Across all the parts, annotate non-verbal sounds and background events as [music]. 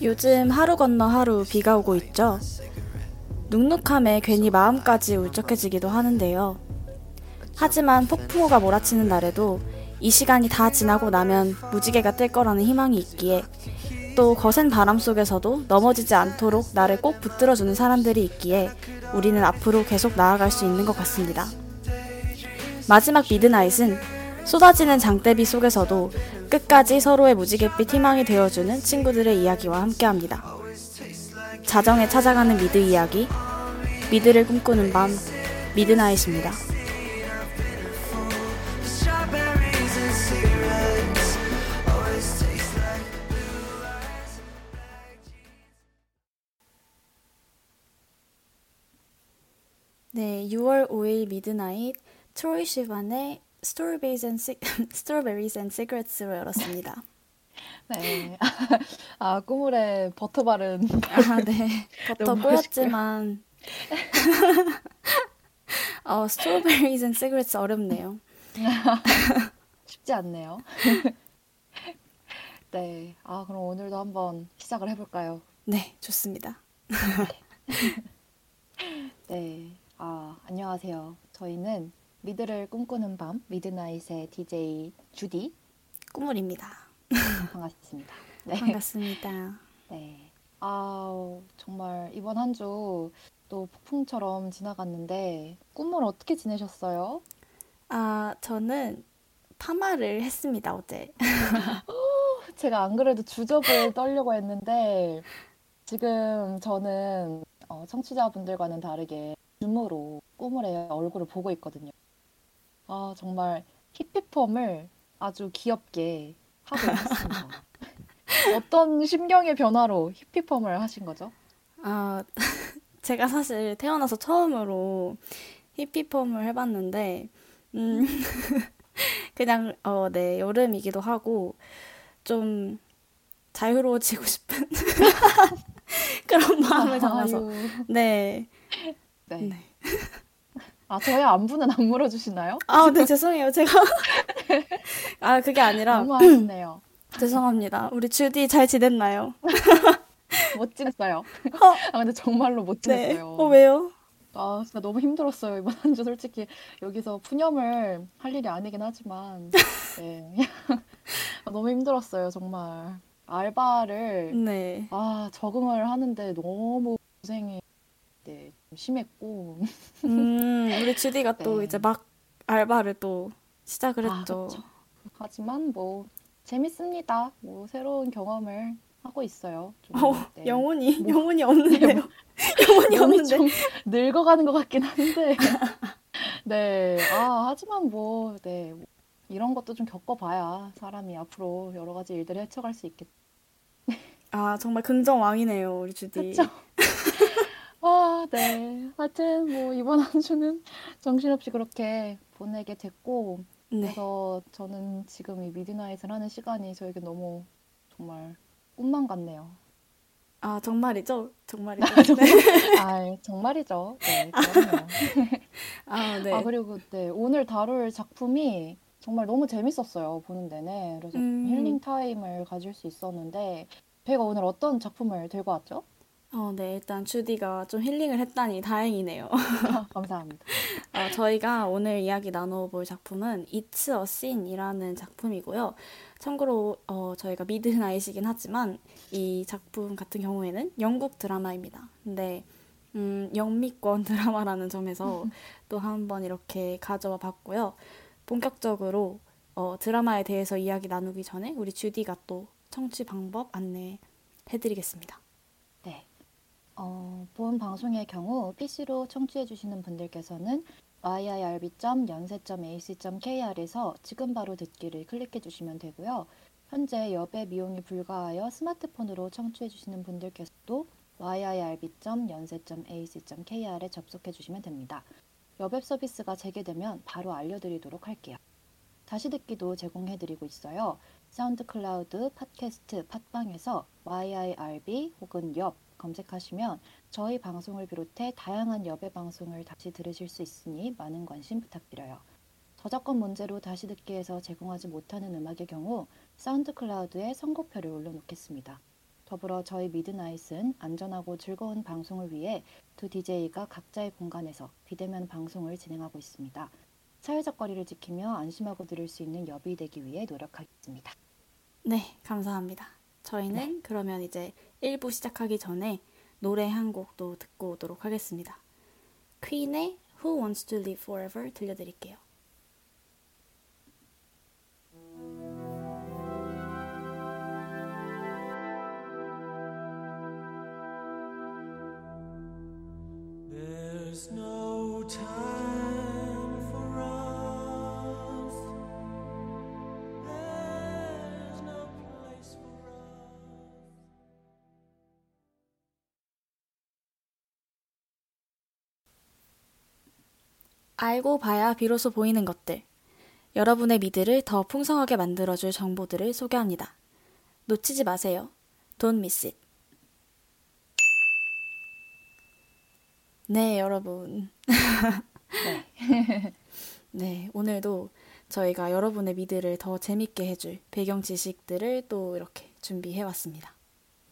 요즘 하루 건너 하루 비가 오고 있죠. 눅눅함에 괜히 마음까지 울적해지기도 하는데요. 하지만 폭풍우가 몰아치는 날에도 이 시간이 다 지나고 나면 무지개가 뜰 거라는 희망이 있기에 또 거센 바람 속에서도 넘어지지 않도록 나를 꼭 붙들어주는 사람들이 있기에 우리는 앞으로 계속 나아갈 수 있는 것 같습니다. 마지막 미드나잇은 쏟아지는 장대비 속에서도 끝까지 서로의 무지갯빛 희망이 되어주는 친구들의 이야기와 함께합니다. 자정에 찾아가는 미드 이야기, 미드를 꿈꾸는 밤, 미드나잇입니다. 네, 6월 5일 미드나잇 트로이 시반의 Strawberries and, Strawberries and Cigarettes로 열었습니다. 네. 아, 꾸물에 버터 바른. 아, 네. 버터 꼬였지만. 어, Strawberries and Cigarettes 어렵네요. 쉽지 않네요. 네. 아, 그럼 오늘도 한번 시작을 해볼까요? 네, 좋습니다. 네. 아, 안녕하세요. 저희는 미드를 꿈꾸는 밤 미드나잇의 DJ 주디 꾸물입니다. 반갑습니다. [laughs] 네. 반갑습니다. 네. 아 정말 이번 한 주 또 폭풍처럼 지나갔는데 꿈을 어떻게 지내셨어요? 아 저는 파마를 했습니다 어제. [laughs] [gasps] 제가 안 그래도 주접을 떨려고 했는데 지금 저는 어, 청취자분들과는 다르게 줌으로 꾸물의 얼굴을 보고 있거든요. 아, 정말 히피펌을 아주 귀엽게 하고 있습니다. [laughs] 어떤 심경의 변화로 히피펌을 하신 거죠? 아, [laughs] 제가 사실 태어나서 처음으로 히피펌을 해봤는데, 음, [laughs] 그냥, 어, 네, 여름이기도 하고, 좀 자유로워지고 싶은 그런 마음을 담아서. 네. 네. 네. 아, 저의 안부는 안 물어주시나요? 아, 네, 죄송해요. 제가. [laughs] 아, 그게 아니라. 너무 아쉽네요. [clears throat] 죄송합니다. 우리 주디 잘 지냈나요? [laughs] 못 지냈어요. 어? 아, 근데 정말로 못 네. 지냈어요. 네. 어, 왜요? 아, 진짜 너무 힘들었어요. 이번 한 주 솔직히 여기서 푸념을 할 일이 아니긴 하지만. 네. [laughs] 아, 너무 힘들었어요, 정말. 알바를. 네. 아, 적응을 하는데 너무 고생이 네, 심했고. 음, 우리 주디가 네. 또 이제 막 알바를 또 시작을 아, 했죠. 아, 하지만 뭐 재밌습니다. 뭐 새로운 경험을 하고 있어요. 좀, 어, 네. 영혼이 뭐, 영혼이 없는데요. 네, 뭐, 영혼이 없는데 좀 늙어가는 것 같긴 한데. [laughs] 네, 아 하지만 뭐 네. 뭐 이런 것도 좀 겪어봐야 사람이 앞으로 여러 가지 일들을 헤쳐갈 수 있겠. 아 정말 긍정 왕이네요 우리 주디. 그쵸? [laughs] 아, 네. 하여튼 뭐 이번 한 주는 정신없이 그렇게 보내게 됐고 네. 그래서 저는 지금 이 미드나잇을 하는 시간이 저에게 너무 정말 꿈만 같네요. 아, 정말이죠? 정말이죠? [laughs] 네. 아, 정말이죠. 네, [laughs] 그럼요. 아, 네. 아, 그리고 네, 오늘 다룰 작품이 정말 너무 재밌었어요. 보는 내내. 그래서 음. 힐링 타임을 가질 수 있었는데 제가 오늘 어떤 작품을 들고 왔죠? 어, 네, 일단 주디가 좀 힐링을 했다니 다행이네요. [laughs] 감사합니다. 어, 저희가 오늘 이야기 나눠볼 작품은 It's a Sin이라는 작품이고요. 참고로 어, 저희가 미드나잇이긴 하지만 이 작품 같은 경우에는 영국 드라마입니다. 근데 음, 영미권 [laughs] 드라마라는 점에서 또 한번 이렇게 가져와 봤고요. 본격적으로 어, 드라마에 대해서 이야기 나누기 전에 우리 주디가 또 청취 방법 안내 해드리겠습니다. 어, 본 방송의 경우 PC로 청취해 주시는 분들께서는 yirb.연세.ac.kr에서 지금 바로 듣기를 클릭해 주시면 되고요. 현재 여배 미용이 불가하여 스마트폰으로 청취해 주시는 분들께서도 yirb.yonsei.ac.kr에 접속해 주시면 됩니다. 엽의 서비스가 재개되면 바로 알려드리도록 할게요. 다시 듣기도 제공해드리고 있어요. SoundCloud, 팟캐스트, 팟빵에서 yirb 혹은 엽 검색하시면 저희 방송을 비롯해 다양한 엽의 방송을 다시 들으실 수 있으니 많은 관심 부탁드려요. 저작권 문제로 다시 듣기에서 제공하지 못하는 음악의 경우 SoundCloud에 선곡표를 올려놓겠습니다. 더불어 저희 미드나잇은 안전하고 즐거운 방송을 위해 두 DJ가 각자의 공간에서 비대면 방송을 진행하고 있습니다. 사회적 거리를 지키며 안심하고 들을 수 있는 엽이 되기 위해 노력하겠습니다. 네, 감사합니다. 저희는 네. 그러면 이제 1부 시작하기 전에 노래 한 곡도 듣고 오도록 하겠습니다. 퀸의 Who Wants to Live Forever 들려드릴게요. There's no time 알고 봐야 비로소 보이는 것들. 여러분의 미드를 더 풍성하게 만들어줄 정보들을 소개합니다. 놓치지 마세요. Don't miss it. 네, 여러분. 네. [laughs] 네, 오늘도 저희가 여러분의 미드를 더 재밌게 해줄 배경 지식들을 또 이렇게 준비해 왔습니다.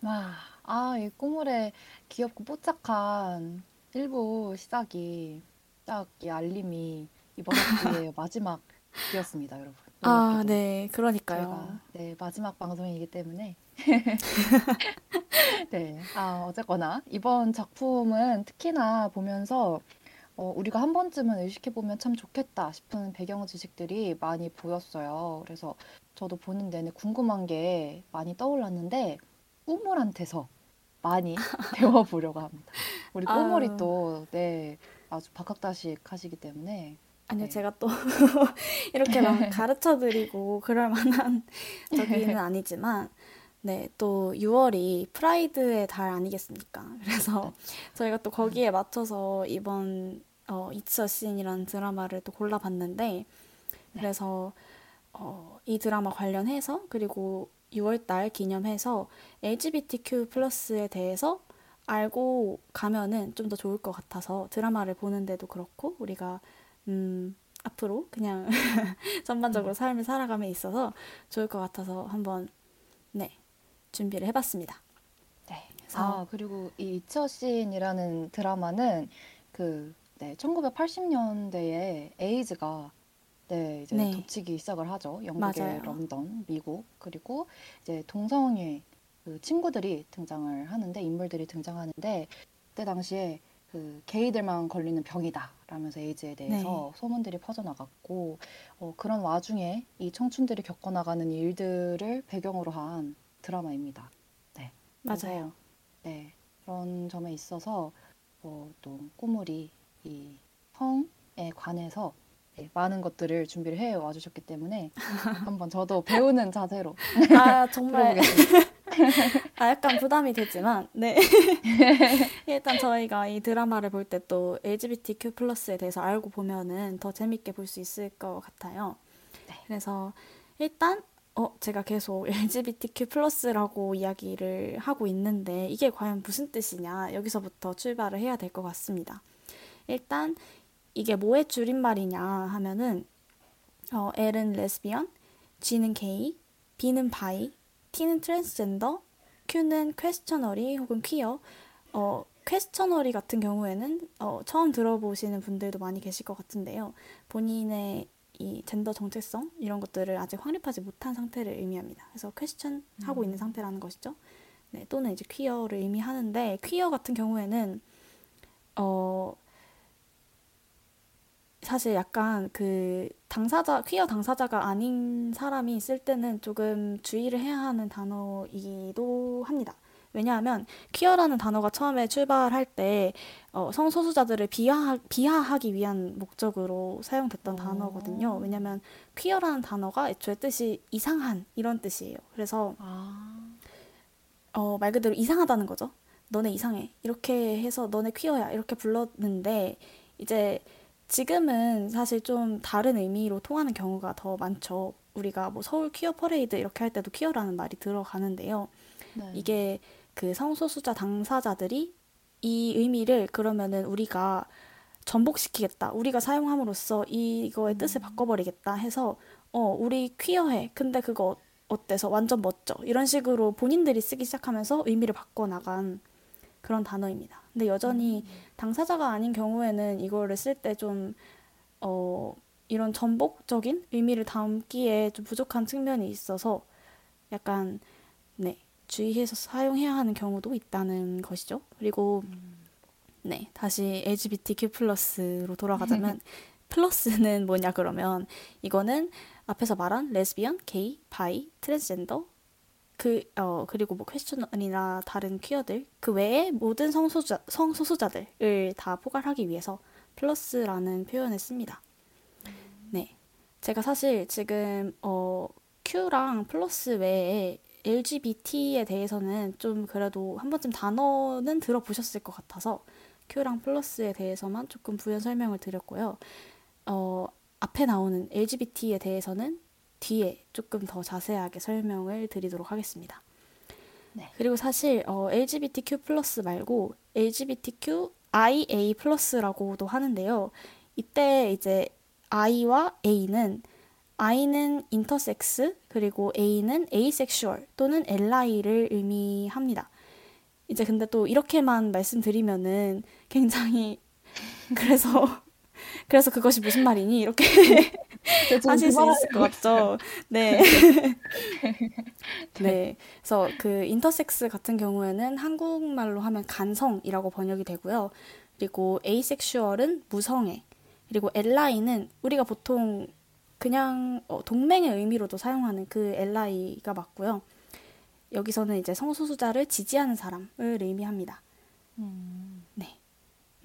와, 아, 이 꼬물의 귀엽고 뽀짝한 일부 시작이 딱 이 알림이 이번 [laughs] 학기의 마지막이었습니다, 여러분. 아. 네, 그러니까요. 저희가 네, 마지막 방송이기 때문에 [laughs] 네, 아, 어쨌거나 이번 작품은 특히나 보면서 어, 우리가 한 번쯤은 의식해보면 참 좋겠다 싶은 배경 지식들이 많이 보였어요. 그래서 저도 보는 내내 궁금한 게 많이 떠올랐는데 꾸물한테서 많이 [laughs] 배워보려고 합니다. 우리 꾸물이 아유. 또 네, 아주 박학다식 하시기 때문에 아니요, 네. 제가 또 [laughs] 이렇게 막 [laughs] 가르쳐 드리고 그럴 만한 [laughs] 저기는 아니지만, 네, 또 6월이 프라이드의 달 아니겠습니까? 그래서 저희가 또 거기에 맞춰서 이번 어, It's a Sin이라는 드라마를 또 골라봤는데, 그래서 어, 이 드라마 관련해서 그리고 6월 달 기념해서 LGBTQ plus에 대해서 알고 가면은 좀 더 좋을 것 같아서 드라마를 보는데도 그렇고 우리가 음, 앞으로 그냥 [laughs] 전반적으로 삶을 살아감에 있어서 좋을 것 같아서 한번 네 준비를 해봤습니다. 네. 그래서- 아, 그리고 이 이처신이라는 드라마는 그 네, 1980년대에 에이즈가 네, 이제 네. 덮치기 시작을 하죠. 영국의 맞아요. 런던, 미국. 그리고 이제 동성애 그 친구들이 등장을 하는데 인물들이 등장하는데 그때 당시에 그 게이들만 걸리는 병이다 라면서 에이즈에 대해서 소문들이 퍼져나갔고 어, 그런 와중에 이 청춘들이 겪어나가는 일들을 배경으로 한 드라마입니다. 네. 그래서, 맞아요. 네, 그런 점에 있어서 어, 또 꼬물이 이 성에 관해서 네, 많은 것들을 준비를 해 와주셨기 때문에 [laughs] 한번 저도 배우는 자세로 아 정말. [laughs] 아, 약간 부담이 되지만, 네. [laughs] 일단 저희가 이 드라마를 볼 때 또 LGBTQ 플러스에 대해서 알고 보면은 더 재밌게 볼 수 있을 것 같아요. 네. 그래서 일단, 어, 제가 계속 LGBTQ 플러스라고 이야기를 하고 있는데 이게 과연 무슨 뜻이냐, 여기서부터 출발을 해야 될 것 같습니다. 일단, 이게 뭐의 줄임말이냐 하면은, 어, L은 레즈비언, G는 게이, B는 bi, T는 트랜스젠더, Q는 questionary 혹은 퀴어. 어, questionary 같은 경우에는 어, 처음 들어보시는 분들도 많이 계실 것 같은데요. 본인의 이 젠더 정체성 이런 것들을 아직 확립하지 못한 상태를 의미합니다. 그래서 question 하고 있는 상태라는 것이죠. 네, 또는 이제 퀴어를 의미하는데 퀴어 같은 경우에는 어 사실 약간 그 당사자, 퀴어 당사자가 아닌 사람이 쓸 때는 조금 주의를 해야 하는 단어이기도 합니다. 왜냐하면 퀴어라는 단어가 처음에 출발할 때 어, 성소수자들을 비하, 비하하기 위한 목적으로 사용됐던 오. 단어거든요. 왜냐하면 퀴어라는 단어가 애초에 뜻이 이상한 이런 뜻이에요. 그래서 아, 어, 말 그대로 이상하다는 거죠. 너네 이상해. 이렇게 해서 너네 퀴어야. 이렇게 불렀는데 이제 지금은 사실 좀 다른 의미로 통하는 경우가 더 많죠. 우리가 뭐 서울 퀴어 퍼레이드 이렇게 할 때도 퀴어라는 말이 들어가는데요. 네. 이게 그 성소수자 당사자들이 이 의미를 그러면은 우리가 전복시키겠다. 우리가 사용함으로써 이거의 뜻을 바꿔버리겠다 해서 어, 우리 퀴어해. 근데 그거 어때서 완전 멋져 이런 식으로 본인들이 쓰기 시작하면서 의미를 바꿔 나간 그런 단어입니다. 근데 여전히 당사자가 아닌 경우에는 이거를 쓸 때 좀 어, 이런 전복적인 의미를 담기에 좀 부족한 측면이 있어서 약간 네 주의해서 사용해야 하는 경우도 있다는 것이죠. 그리고 네 다시 LGBTQ plus로 돌아가자면 [laughs] plus는 뭐냐 그러면 이거는 앞에서 말한 레즈비언, 게이, bi, 트랜스젠더 그 어 그리고 뭐 퀘스천이나 다른 퀴어들 그 외에 모든 성소수자 성소수자들을 다 포괄하기 위해서 플러스라는 표현을 씁니다. 네. 제가 사실 지금 어 Q랑 플러스 외에 LGBT에 대해서는 좀 그래도 한 번쯤 단어는 들어보셨을 것 같아서 Q랑 플러스에 대해서만 조금 부연 설명을 드렸고요. 어, 앞에 나오는 LGBT에 대해서는 뒤에 조금 더 자세하게 설명을 드리도록 하겠습니다. 네. 그리고 사실 어, LGBTQ plus 말고 LGBTQIA plus라고도 하는데요. 이때 이제 I와 A는 I는 intersex 그리고 A는 asexual 또는 ally를 의미합니다. 이제 근데 또 이렇게만 말씀드리면은 굉장히 [laughs] 그래서 그래서 그것이 무슨 말이니 이렇게 [laughs] 하실 수 있을 것 같죠. 네. [laughs] 네. 그래서 그 인터섹스 같은 경우에는 한국말로 하면 간성이라고 번역이 되고요. 그리고 에이섹슈얼은 무성애. 그리고 엘라이는 우리가 보통 그냥 어, 동맹의 의미로도 사용하는 그 엘라이가 맞고요. 여기서는 이제 성소수자를 지지하는 사람을 의미합니다. 음, 네.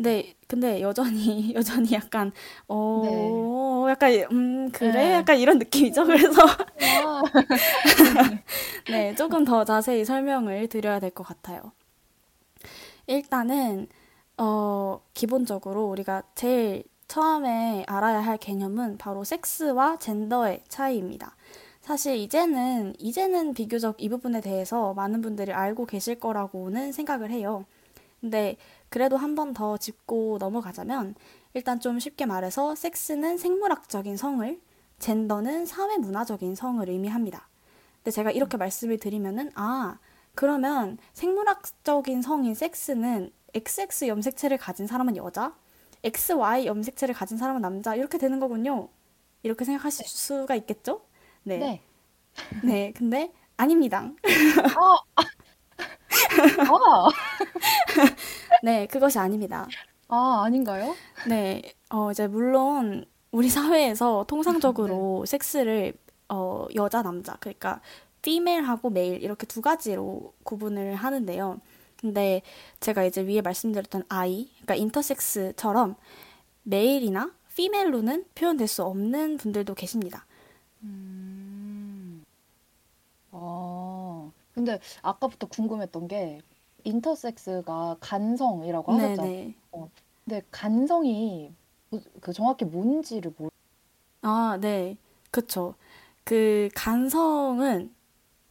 근데 근데 여전히 [laughs] 여전히 약간 어 약간 음 그래 네. 약간 이런 느낌이죠. 그래서 아, [laughs] 네 조금 더 자세히 설명을 드려야 될 것 같아요. 일단은 어 기본적으로 우리가 제일 처음에 알아야 할 개념은 바로 섹스와 젠더의 차이입니다. 사실 이제는 이제는 비교적 이 부분에 대해서 많은 분들이 알고 계실 거라고는 생각을 해요. 근데 그래도 한 번 더 짚고 넘어가자면 일단 좀 쉽게 말해서 섹스는 생물학적인 성을, 젠더는 사회 문화적인 성을 의미합니다. 근데 제가 이렇게 말씀을 드리면은 아, 그러면 생물학적인 성인 섹스는 XX 염색체를 가진 사람은 여자, XY 염색체를 가진 사람은 남자 이렇게 되는 거군요. 이렇게 생각하실 수가 있겠죠? 네. 네. 네. 근데 아닙니다. 아, [laughs] 네, 그것이 아닙니다. 아, 아닌가요? 네, 어, 이제 물론 우리 사회에서 통상적으로 섹스를 어, 여자, 남자, 그러니까 female하고 male 이렇게 두 가지로 구분을 하는데요. 근데 제가 이제 위에 말씀드렸던 I, 그러니까 인터섹스처럼 male이나 female로는 표현될 수 없는 분들도 계십니다. 음. 어, 근데 아까부터 궁금했던 게 인터섹스가 간성이라고 네, 하셨잖아요. 네. 근데 간성이 뭐- 그 정확히 뭔지를 모르. 아, 네. 그쵸. 그 간성은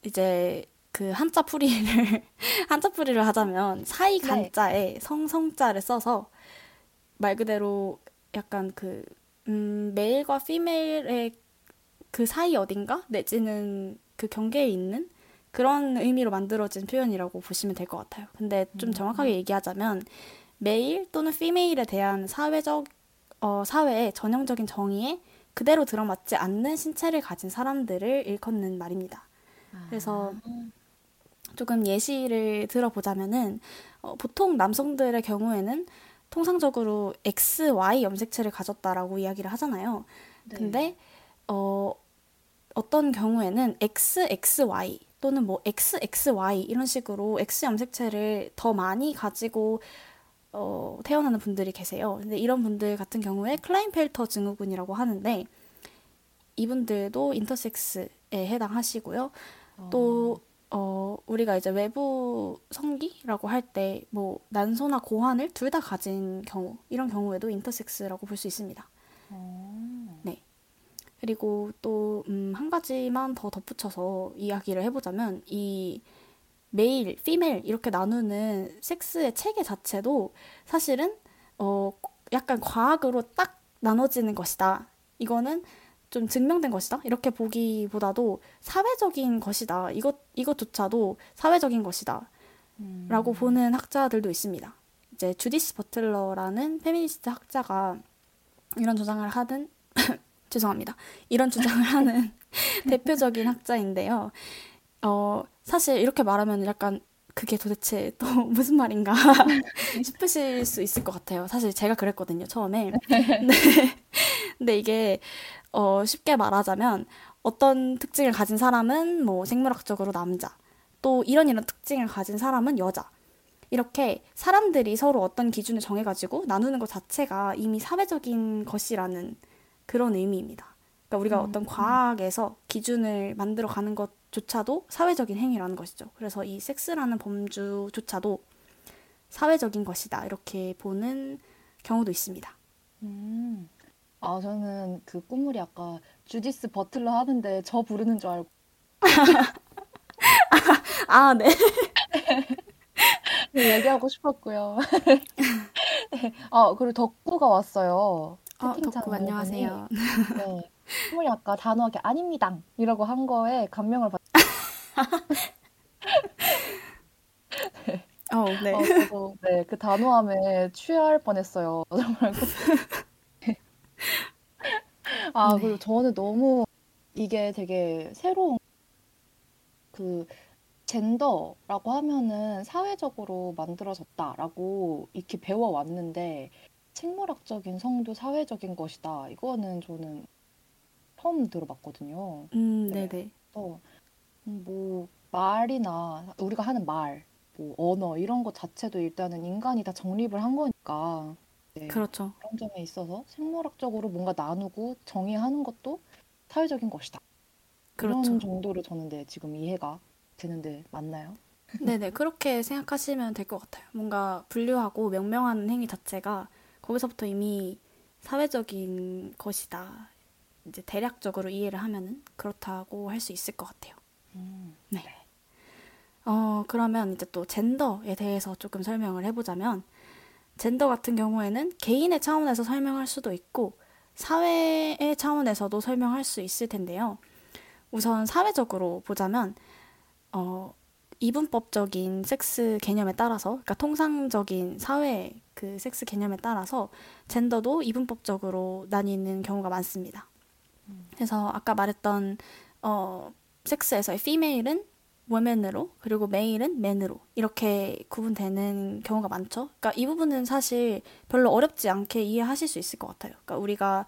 이제 그 한자 풀이를 [laughs] 한자 풀이를 하자면 사이 네. 간자에 성성자를 써서 말 그대로 약간 그 음, 메일과 피메일의 그 사이 어딘가 내지는 그 경계에 있는 그런 의미로 만들어진 표현이라고 보시면 될 것 같아요. 근데 좀 정확하게 얘기하자면 메일 또는 피메일에 대한 사회적 어, 사회의 전형적인 정의에 그대로 들어맞지 않는 신체를 가진 사람들을 일컫는 말입니다. 그래서 조금 예시를 들어보자면은 어, 보통 남성들의 경우에는 통상적으로 XY 염색체를 가졌다라고 이야기를 하잖아요. 네. 근데 어, 어떤 경우에는 XXY 또는 뭐 XXY 이런 식으로 X 염색체를 더 많이 가지고 어, 태어나는 분들이 계세요. 근데 이런 분들 같은 경우에 클라인펠터 증후군이라고 하는데 이분들도 인터섹스에 해당하시고요. 또 어, 우리가 이제 외부 성기라고 할 때 뭐 난소나 고환을 둘 다 가진 경우 이런 경우에도 인터섹스라고 볼 수 있습니다. 어. 네. 그리고 또, 음, 한 가지만 더 덧붙여서 이야기를 해보자면, 이 메일, 피메일 이렇게 나누는 섹스의 체계 자체도 사실은, 어, 약간 과학으로 딱 나눠지는 것이다. 이거는 좀 증명된 것이다. 이렇게 보기보다도 사회적인 것이다. 이것, 이것조차도 사회적인 것이다. 음. 라고 보는 학자들도 있습니다. 이제 주디스 버틀러라는 페미니스트 학자가 이런 주장을 하는 죄송합니다. 이런 주장을 [laughs] 하는 [laughs] 대표적인 학자인데요. 어, 사실 이렇게 말하면 약간 그게 도대체 또 [laughs] 무슨 말인가 싶으실 수 있을 것 같아요. 사실 제가 그랬거든요, 처음에. 근데, 근데 이게 어, 쉽게 말하자면 어떤 특징을 가진 사람은 뭐 생물학적으로 남자, 또 이런 이런 특징을 가진 사람은 여자. 이렇게 사람들이 서로 어떤 기준을 정해가지고 나누는 것 자체가 이미 사회적인 것이라는 그런 의미입니다. 그러니까 우리가 어떤 과학에서 기준을 만들어 가는 것조차도 사회적인 행위라는 것이죠. 그래서 이 섹스라는 범주조차도 사회적인 것이다. 이렇게 보는 경우도 있습니다. 음. 아, 저는 그 꿈물이 아까 주디스 버틀러 하는데 저 부르는 줄 알고 [laughs] 아, 네. 얘기하고 싶었고요. 아, [laughs] 그리고 덕구가 왔어요. 어, 채팅창 덕구 안녕하세요. [laughs] 네. 꿈물이 아까 단호하게 아닙니다. 이라고 한 거에 감명을 받, 어, 네. 어, 저도 네, 그 단호함에 취할 뻔했어요. [laughs] 정말. 아, 네. 그리고 저는 너무 이게 되게 새로운 그 젠더라고 하면은 사회적으로 만들어졌다라고 이렇게 배워왔는데 생물학적인 성도 사회적인 것이다. 이거는 저는 처음 들어봤거든요. 음, 네. 네네. 어, 음, 뭐 말이나 우리가 하는 말, 뭐 언어 이런 것 자체도 일단은 인간이 다 정립을 한 거니까 네, 그렇죠. 그런 점에 있어서 생물학적으로 뭔가 나누고 정의하는 것도 사회적인 것이다. 그렇죠. 이런 정도로 저는 네, 지금 이해가 되는데 맞나요? [laughs] 네네. 그렇게 생각하시면 될 것 같아요. 뭔가 분류하고 명명하는 행위 자체가 거기서부터 이미 사회적인 것이다. 이제 대략적으로 이해를 하면은 그렇다고 할 수 있을 것 같아요. 음, 네. 어, 그러면 이제 또 젠더에 대해서 조금 설명을 해보자면, 젠더 같은 경우에는 개인의 차원에서 설명할 수도 있고, 사회의 차원에서도 설명할 수 있을 텐데요. 우선 사회적으로 보자면, 어, 이분법적인 섹스 개념에 따라서, 그러니까 통상적인 사회 그 섹스 개념에 따라서 젠더도 이분법적으로 나뉘는 경우가 많습니다. 그래서 아까 말했던 어, 섹스에서의 피메일은 woman으로 그리고 메일은 man으로 이렇게 구분되는 경우가 많죠. 그러니까 이 부분은 사실 별로 어렵지 않게 이해하실 수 있을 것 같아요. 그러니까 우리가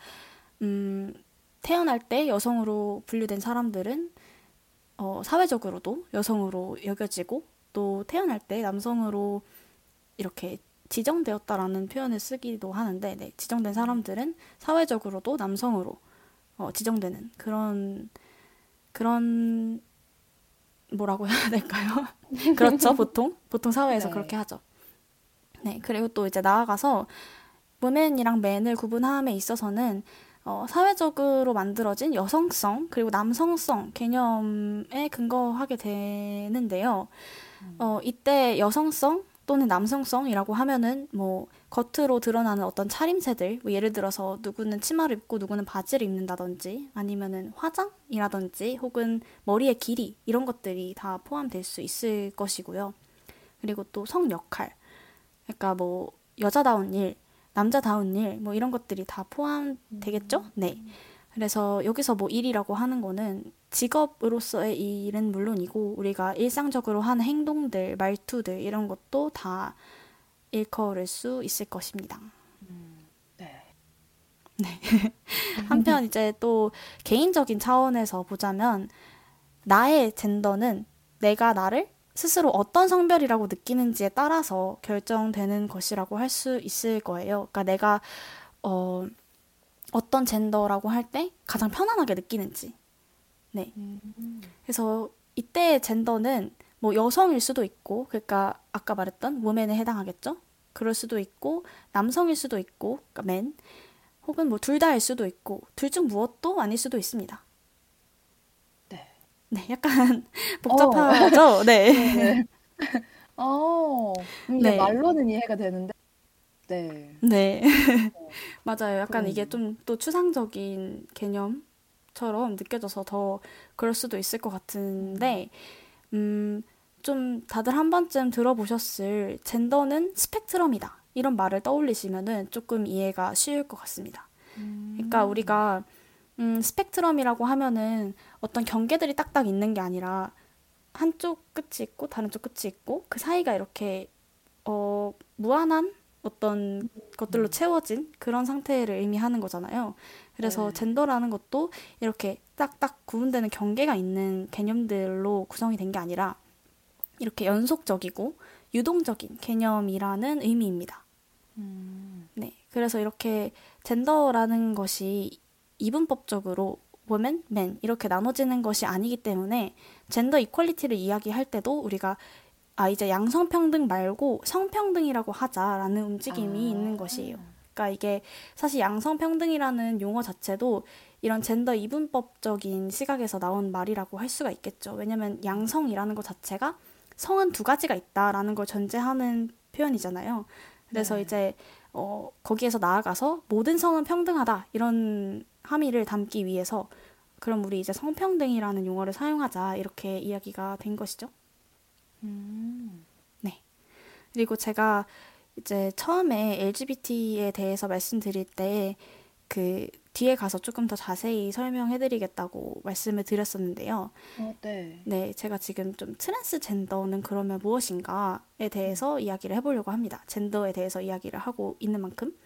음, 태어날 때 여성으로 분류된 사람들은 어, 사회적으로도 여성으로 여겨지고 또 태어날 때 남성으로 이렇게 지정되었다라는 표현을 쓰기도 하는데 네, 지정된 사람들은 사회적으로도 남성으로 어, 지정되는 그런 그런 뭐라고 해야 될까요? [laughs] 그렇죠, 보통 보통 사회에서 네. 그렇게 하죠. 네, 그리고 또 이제 나아가서 woman이랑 man을 구분함에 있어서는 어, 사회적으로 만들어진 여성성 그리고 남성성 개념에 근거하게 되는데요. 어, 이때 여성성 또는 남성성이라고 하면은 뭐 겉으로 드러나는 어떤 차림새들, 뭐 예를 들어서 누구는 치마를 입고 누구는 바지를 입는다든지 아니면은 화장이라든지 혹은 머리의 길이 이런 것들이 다 포함될 수 있을 것이고요. 그리고 또 성 역할, 그러니까 뭐 여자다운 일, 남자다운 일, 뭐 이런 것들이 다 포함되겠죠? 네. 그래서 여기서 뭐 일이라고 하는 거는 직업으로서의 일은 물론이고 우리가 일상적으로 하는 행동들, 말투들 이런 것도 다 일컬을 수 있을 것입니다. 네. [laughs] 한편 이제 또 개인적인 차원에서 보자면 나의 젠더는 내가 나를 스스로 어떤 성별이라고 느끼는지에 따라서 결정되는 것이라고 할 수 있을 거예요. 그러니까 내가 어, 어떤 젠더라고 할 때 가장 편안하게 느끼는지. 네. 그래서 이때의 젠더는 뭐 여성일 수도 있고, 그러니까 아까 말했던 woman에 해당하겠죠? 그럴 수도 있고, 남성일 수도 있고, 그러니까 man, 혹은 뭐 둘 다일 수도 있고, 둘 중 무엇도 아닐 수도 있습니다. [laughs] 네. 네, 약간 복잡하죠? 네. 네. 어, 이게 네. 말로는 이해가 되는데, 네. 네. [laughs] 맞아요. 약간 그럼. 이게 좀 또 추상적인 개념, 것처럼 느껴져서 더 그럴 수도 있을 것 같은데, 음, 좀 다들 한 번쯤 들어보셨을 젠더는 스펙트럼이다. 이런 말을 떠올리시면은 조금 이해가 쉬울 것 같습니다. 그러니까 우리가 음, 스펙트럼이라고 하면은 어떤 경계들이 딱딱 있는 게 아니라 한쪽 끝이 있고 다른 쪽 끝이 있고 그 사이가 이렇게 어, 무한한 어떤 것들로 채워진 그런 상태를 의미하는 거잖아요. 그래서 네. 젠더라는 것도 이렇게 딱딱 구분되는 경계가 있는 개념들로 구성이 된 게 아니라 이렇게 연속적이고 유동적인 개념이라는 의미입니다. 음, 네. 그래서 이렇게 젠더라는 것이 이분법적으로 woman, man 이렇게 나눠지는 것이 아니기 때문에 젠더 이퀄리티를 이야기할 때도 우리가 아 이제 양성 평등 말고 성평등이라고 하자라는 움직임이 아. 있는 것이에요. 그러니까 이게 사실 양성 평등이라는 용어 자체도 이런 젠더 이분법적인 시각에서 나온 말이라고 할 수가 있겠죠. 왜냐면 양성이라는 것 자체가 성은 두 가지가 있다라는 걸 전제하는 표현이잖아요. 그래서 네. 이제 어, 거기에서 나아가서 모든 성은 평등하다 이런 함의를 담기 위해서 그럼 우리 이제 성평등이라는 용어를 사용하자 이렇게 이야기가 된 것이죠. 음, 그리고 제가 이제 처음에 LGBT에 대해서 말씀드릴 때 그 뒤에 가서 조금 더 자세히 설명해드리겠다고 말씀을 드렸었는데요. 어, 네. 네, 제가 지금 좀 트랜스젠더는 그러면 무엇인가에 대해서 이야기를 해보려고 합니다. 젠더에 대해서 이야기를 하고 있는 만큼.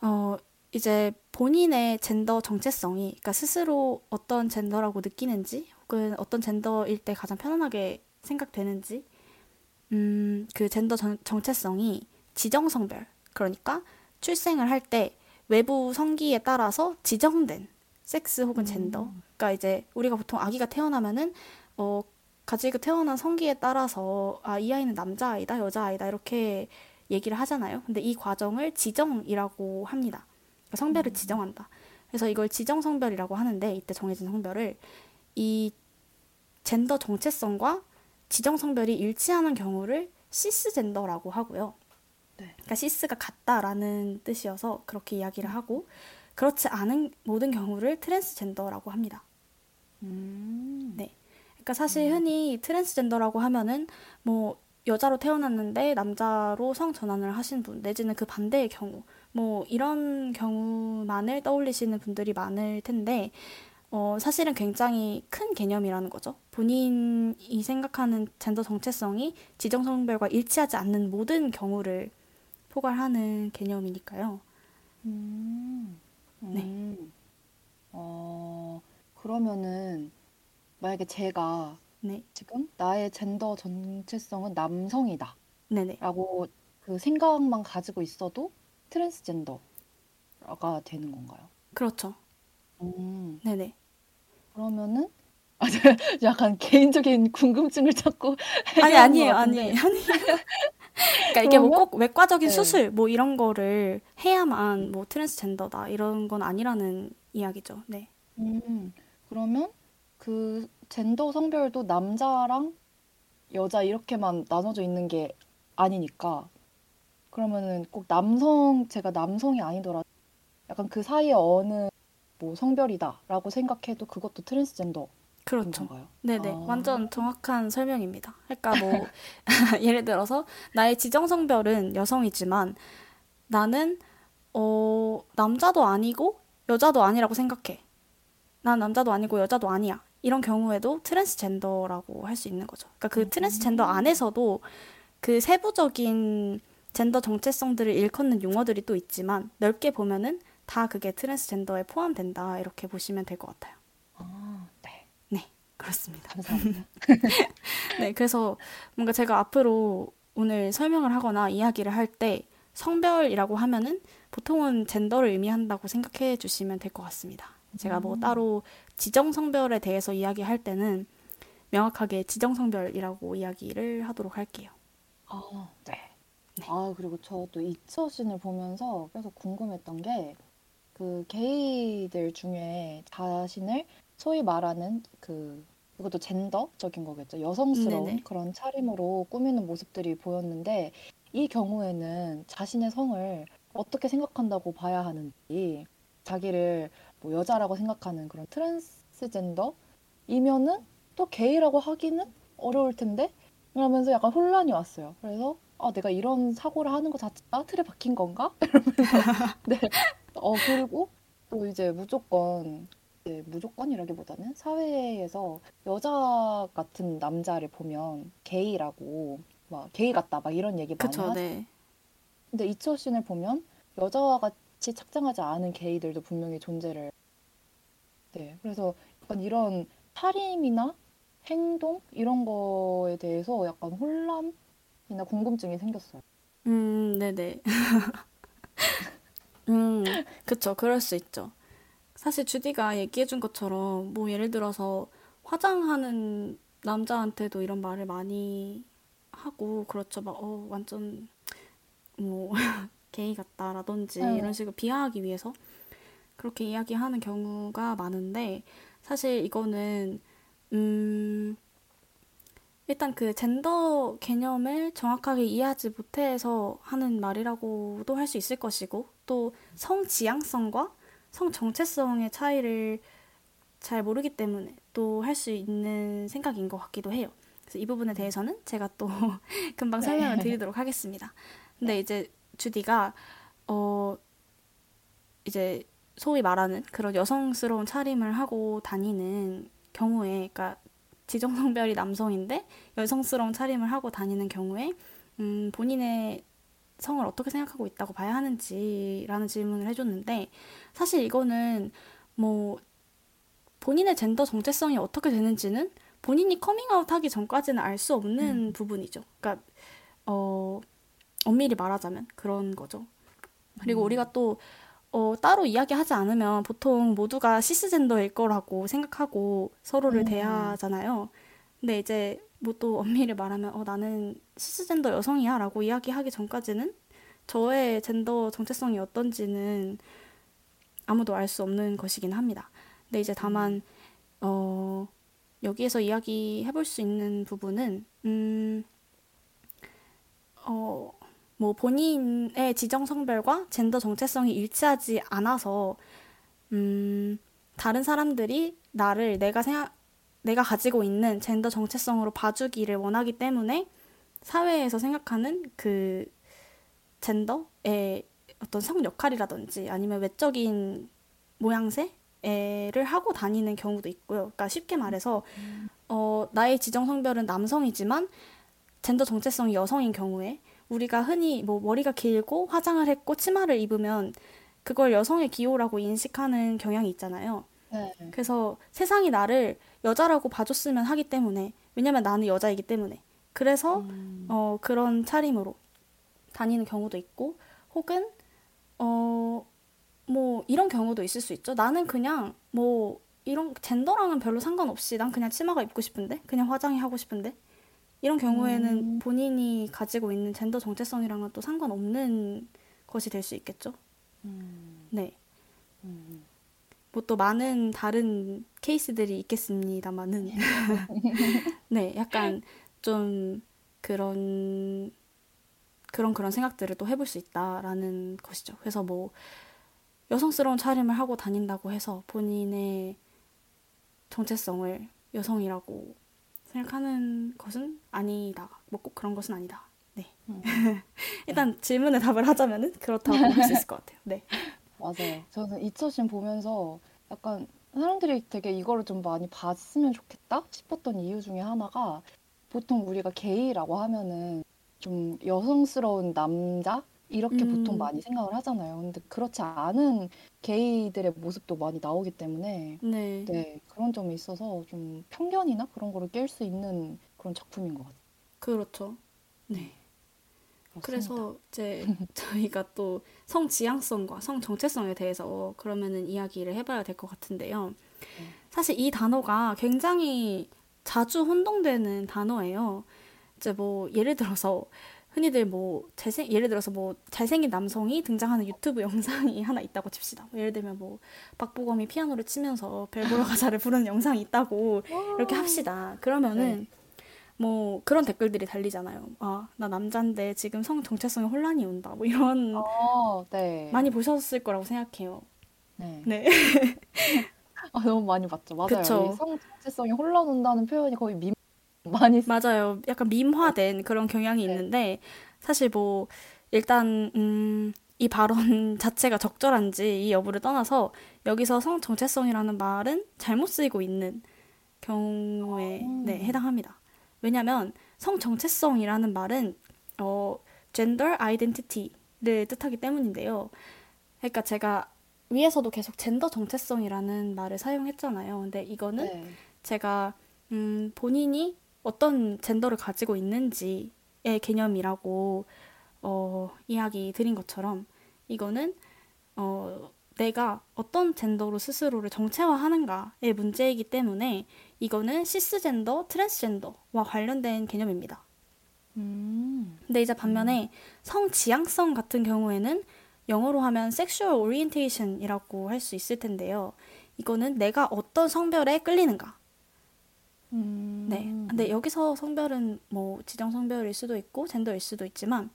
어, 이제 본인의 젠더 정체성이, 그러니까 스스로 어떤 젠더라고 느끼는지, 혹은 어떤 젠더일 때 가장 편안하게 생각되는지, 음, 그 젠더 정, 정체성이 지정성별, 그러니까 출생을 할 때 외부 성기에 따라서 지정된 섹스 혹은 젠더. 그러니까 이제 우리가 보통 아기가 태어나면은 어 가지고 태어난 성기에 따라서 아 이 아이는 남자 아이다 여자 아이다 이렇게 얘기를 하잖아요. 근데 이 과정을 지정이라고 합니다. 그러니까 성별을 지정한다. 그래서 이걸 지정 성별이라고 하는데 이때 정해진 성별을 이 젠더 정체성과 지정 성별이 일치하는 경우를 cisgender라고 하고요. 네. 그러니까 cis가 같다라는 뜻이어서 그렇게 이야기를 하고 그렇지 않은 모든 경우를 트랜스젠더라고 합니다. 음, 네. 그러니까 사실 흔히 트랜스젠더라고 하면은 뭐 여자로 태어났는데 남자로 성 전환을 하신 분 내지는 그 반대의 경우 뭐 이런 경우만을 떠올리시는 분들이 많을 텐데 어 사실은 굉장히 큰 개념이라는 거죠. 본인이 생각하는 젠더 정체성이 지정 성별과 일치하지 않는 모든 경우를 포괄하는 개념이니까요. 음, 네. 음. 어, 그러면은 만약에 제가 네. 지금 나의 젠더 정체성은 남성이다 네네. 라고 그 생각만 가지고 있어도 트랜스젠더가 되는 건가요? 그렇죠. 음, 네네. 그러면은 아, [laughs] 약간 개인적인 궁금증을 자꾸 아니 아니에요. 아니에요 아니에요. 그러니까 이게 뭐? 꼭 외과적인 네. 수술 뭐 이런 거를 해야만 뭐 트랜스젠더다 이런 건 아니라는 이야기죠. 네. 음, 그러면 그 젠더 성별도 남자랑 여자 이렇게만 나눠져 있는 게 아니니까 그러면은 꼭 남성 제가 남성이 아니더라도 약간 그 사이에 어느 뭐 성별이다라고 생각해도 그것도 트랜스젠더인 그렇죠. 건가요? 네네. 아. 완전 정확한 설명입니다. 그러니까 뭐 [laughs] 예를 들어서 나의 지정 성별은 여성이지만 나는 어 남자도 아니고 여자도 아니라고 생각해. 난 남자도 아니고 여자도 아니야. 이런 경우에도 트랜스젠더라고 할 수 있는 거죠. 그러니까 그 트랜스젠더 안에서도 그 세부적인 젠더 정체성들을 일컫는 용어들이 또 있지만 넓게 보면은 다 그게 트랜스젠더에 포함된다. 이렇게 보시면 될 것 같아요. 아, 네. 네, 그렇습니다. 감사합니다. [laughs] 네, 그래서 뭔가 제가 앞으로 오늘 설명을 하거나 이야기를 할 때 성별이라고 하면은 보통은 젠더를 의미한다고 생각해 주시면 될 것 같습니다. 제가 뭐 따로 지정 성별에 대해서 이야기할 때는 명확하게 지정 성별이라고 이야기를 하도록 할게요. 아, 네. 아, 그리고 저도 이 서신을 보면서 계속 궁금했던 게, 그 게이들 중에 자신을 소위 말하는 그, 그것도 젠더적인 거겠죠. 여성스러운 네네. 그런 차림으로 꾸미는 모습들이 보였는데, 이 경우에는 자신의 성을 어떻게 생각한다고 봐야 하는지, 자기를 뭐 여자라고 생각하는 그런 트랜스젠더이면은 또 게이라고 하기는 어려울 텐데 그러면서 약간 혼란이 왔어요. 그래서 아 내가 이런 사고를 하는 것 자체가 틀에 박힌 건가? [laughs] 이러면서 네. 어 그리고 또 이제 무조건 이제 무조건이라기보다는 사회에서 여자 같은 남자를 보면 게이라고 막 게이 같다 막 이런 얘기 많이 그쵸, 하죠. 네. 근데 이처신을 보면 여자와 같이 착장하지 않은 게이들도 분명히 존재를 네 그래서 약간 이런 차림이나 행동 이런 거에 대해서 약간 혼란이나 궁금증이 생겼어요. 음, 네네. [laughs] 음, 그쵸. 그럴 수 있죠. 사실 주디가 얘기해준 것처럼, 뭐, 예를 들어서, 화장하는 남자한테도 이런 말을 많이 하고, 그렇죠. 막, 어, 완전, 뭐, [laughs] 게이 같다라든지, 네. 이런 식으로 비하하기 위해서 그렇게 이야기하는 경우가 많은데, 사실 이거는, 음, 일단 그 젠더 개념을 정확하게 이해하지 못해서 하는 말이라고도 할 수 있을 것이고, 또 성 지향성과 성 정체성의 차이를 잘 모르기 때문에 또 할 수 있는 생각인 것 같기도 해요. 그래서 이 부분에 대해서는 제가 또 [laughs] 금방 설명을 드리도록 하겠습니다. 근데 이제 주디가, 어, 이제 소위 말하는 그런 여성스러운 차림을 하고 다니는 경우에, 그러니까 지정성별이 남성인데 여성스러운 차림을 하고 다니는 경우에 음, 본인의 성을 어떻게 생각하고 있다고 봐야 하는지라는 질문을 해줬는데 사실 이거는 뭐 본인의 젠더 정체성이 어떻게 되는지는 본인이 커밍아웃 하기 전까지는 알 수 없는 부분이죠. 그러니까 어, 엄밀히 말하자면 그런 거죠. 그리고 우리가 또 어, 따로 이야기하지 않으면 보통 모두가 시스젠더일 거라고 생각하고 서로를 음. 대하잖아요. 근데 이제 뭐 또 엄밀히 말하면 어, 나는 시스젠더 여성이야 라고 이야기하기 전까지는 저의 젠더 정체성이 어떤지는 아무도 알 수 없는 것이긴 합니다. 근데 이제 다만 어, 여기에서 이야기해 볼 수 있는 부분은 음, 어, 뭐 본인의 지정 성별과 젠더 정체성이 일치하지 않아서 음, 다른 사람들이 나를 내가 생각 내가 가지고 있는 젠더 정체성으로 봐주기를 원하기 때문에 사회에서 생각하는 그 젠더의 어떤 성 역할이라든지 아니면 외적인 모양새를 하고 다니는 경우도 있고요. 그러니까 쉽게 말해서 어, 나의 지정 성별은 남성이지만 젠더 정체성이 여성인 경우에 우리가 흔히 뭐 머리가 길고 화장을 했고 치마를 입으면 그걸 여성의 기호라고 인식하는 경향이 있잖아요. 네. 그래서 세상이 나를 여자라고 봐줬으면 하기 때문에 왜냐면 나는 여자이기 때문에 그래서 음. 어, 그런 차림으로 다니는 경우도 있고 혹은 어, 뭐 이런 경우도 있을 수 있죠. 나는 그냥 뭐 이런 젠더랑은 별로 상관없이 난 그냥 치마가 입고 싶은데 그냥 화장이 하고 싶은데 이런 경우에는 음. 본인이 가지고 있는 젠더 정체성이랑은 또 상관없는 것이 될 수 있겠죠. 음. 네. 음. 뭐 또 많은 다른 케이스들이 있겠습니다만은 [laughs] 네, 약간 좀 그런 그런 그런 생각들을 또 해볼 수 있다라는 것이죠. 그래서 뭐 여성스러운 차림을 하고 다닌다고 해서 본인의 정체성을 여성이라고 생각하는 것은 아니다. 뭐 꼭 그런 것은 아니다. 네. 음. [laughs] 일단 질문에 답을 하자면은 그렇다고 할 수 있을 것 같아요. 네. 맞아요. 저는 이처신 보면서 약간 사람들이 되게 이거를 좀 많이 봤으면 좋겠다 싶었던 이유 중에 하나가 보통 우리가 게이라고 하면은 좀 여성스러운 남자 이렇게 음. 보통 많이 생각을 하잖아요. 근데 그렇지 않은 게이들의 모습도 많이 나오기 때문에 네. 네, 그런 점에 있어서 좀 편견이나 그런 거를 깰 수 있는 그런 작품인 것 같아요. 그렇죠. 네. 그렇습니다. 그래서 이제 저희가 또 성 지향성과 성 정체성에 대해서 그러면은 이야기를 해봐야 될 것 같은데요. 사실 이 단어가 굉장히 자주 혼동되는 단어예요. 이제 뭐 예를 들어서 흔히들 뭐 잘생 예를 들어서 뭐 잘생긴 남성이 등장하는 유튜브 영상이 [laughs] 하나 있다고 칩시다. 예를 들면 뭐 박보검이 피아노를 치면서 벨보러 가사를 부르는 영상이 있다고 이렇게 합시다. 그러면은 뭐 그런 댓글들이 달리잖아요. 아, 나 남잔데 지금 성 정체성에 혼란이 온다. 뭐 이런 어, 네. 많이 보셨을 거라고 생각해요. 네. 네. [laughs] 아, 너무 많이 봤죠. 맞아요. 성 정체성이 흘러놓는다는 표현이 거의 밈 [laughs] 많이 쓰... 맞아요. 약간 밈화된 그런 경향이 네. 있는데 사실 뭐 일단 음, 이 발언 [laughs] 자체가 적절한지 이 여부를 떠나서 여기서 성 정체성이라는 말은 잘못 쓰이고 있는 경우에 아. 네, 해당합니다. 왜냐하면 성 정체성이라는 말은 어, gender identity를 뜻하기 때문인데요. 그러니까 제가 위에서도 계속 젠더 정체성이라는 말을 사용했잖아요. 근데 이거는 네. 제가 음, 본인이 어떤 젠더를 가지고 있는지의 개념이라고 어, 이야기 드린 것처럼 이거는 어, 내가 어떤 젠더로 스스로를 정체화하는가의 문제이기 때문에 이거는 시스젠더, 트랜스젠더와 관련된 개념입니다. 음. 근데 이제 반면에 성 지향성 같은 경우에는 영어로 하면 sexual orientation이라고 할 수 있을 텐데요. 이거는 내가 어떤 성별에 끌리는가. 음. 네. 근데 여기서 성별은 뭐 지정 성별일 수도 있고 젠더일 수도 있지만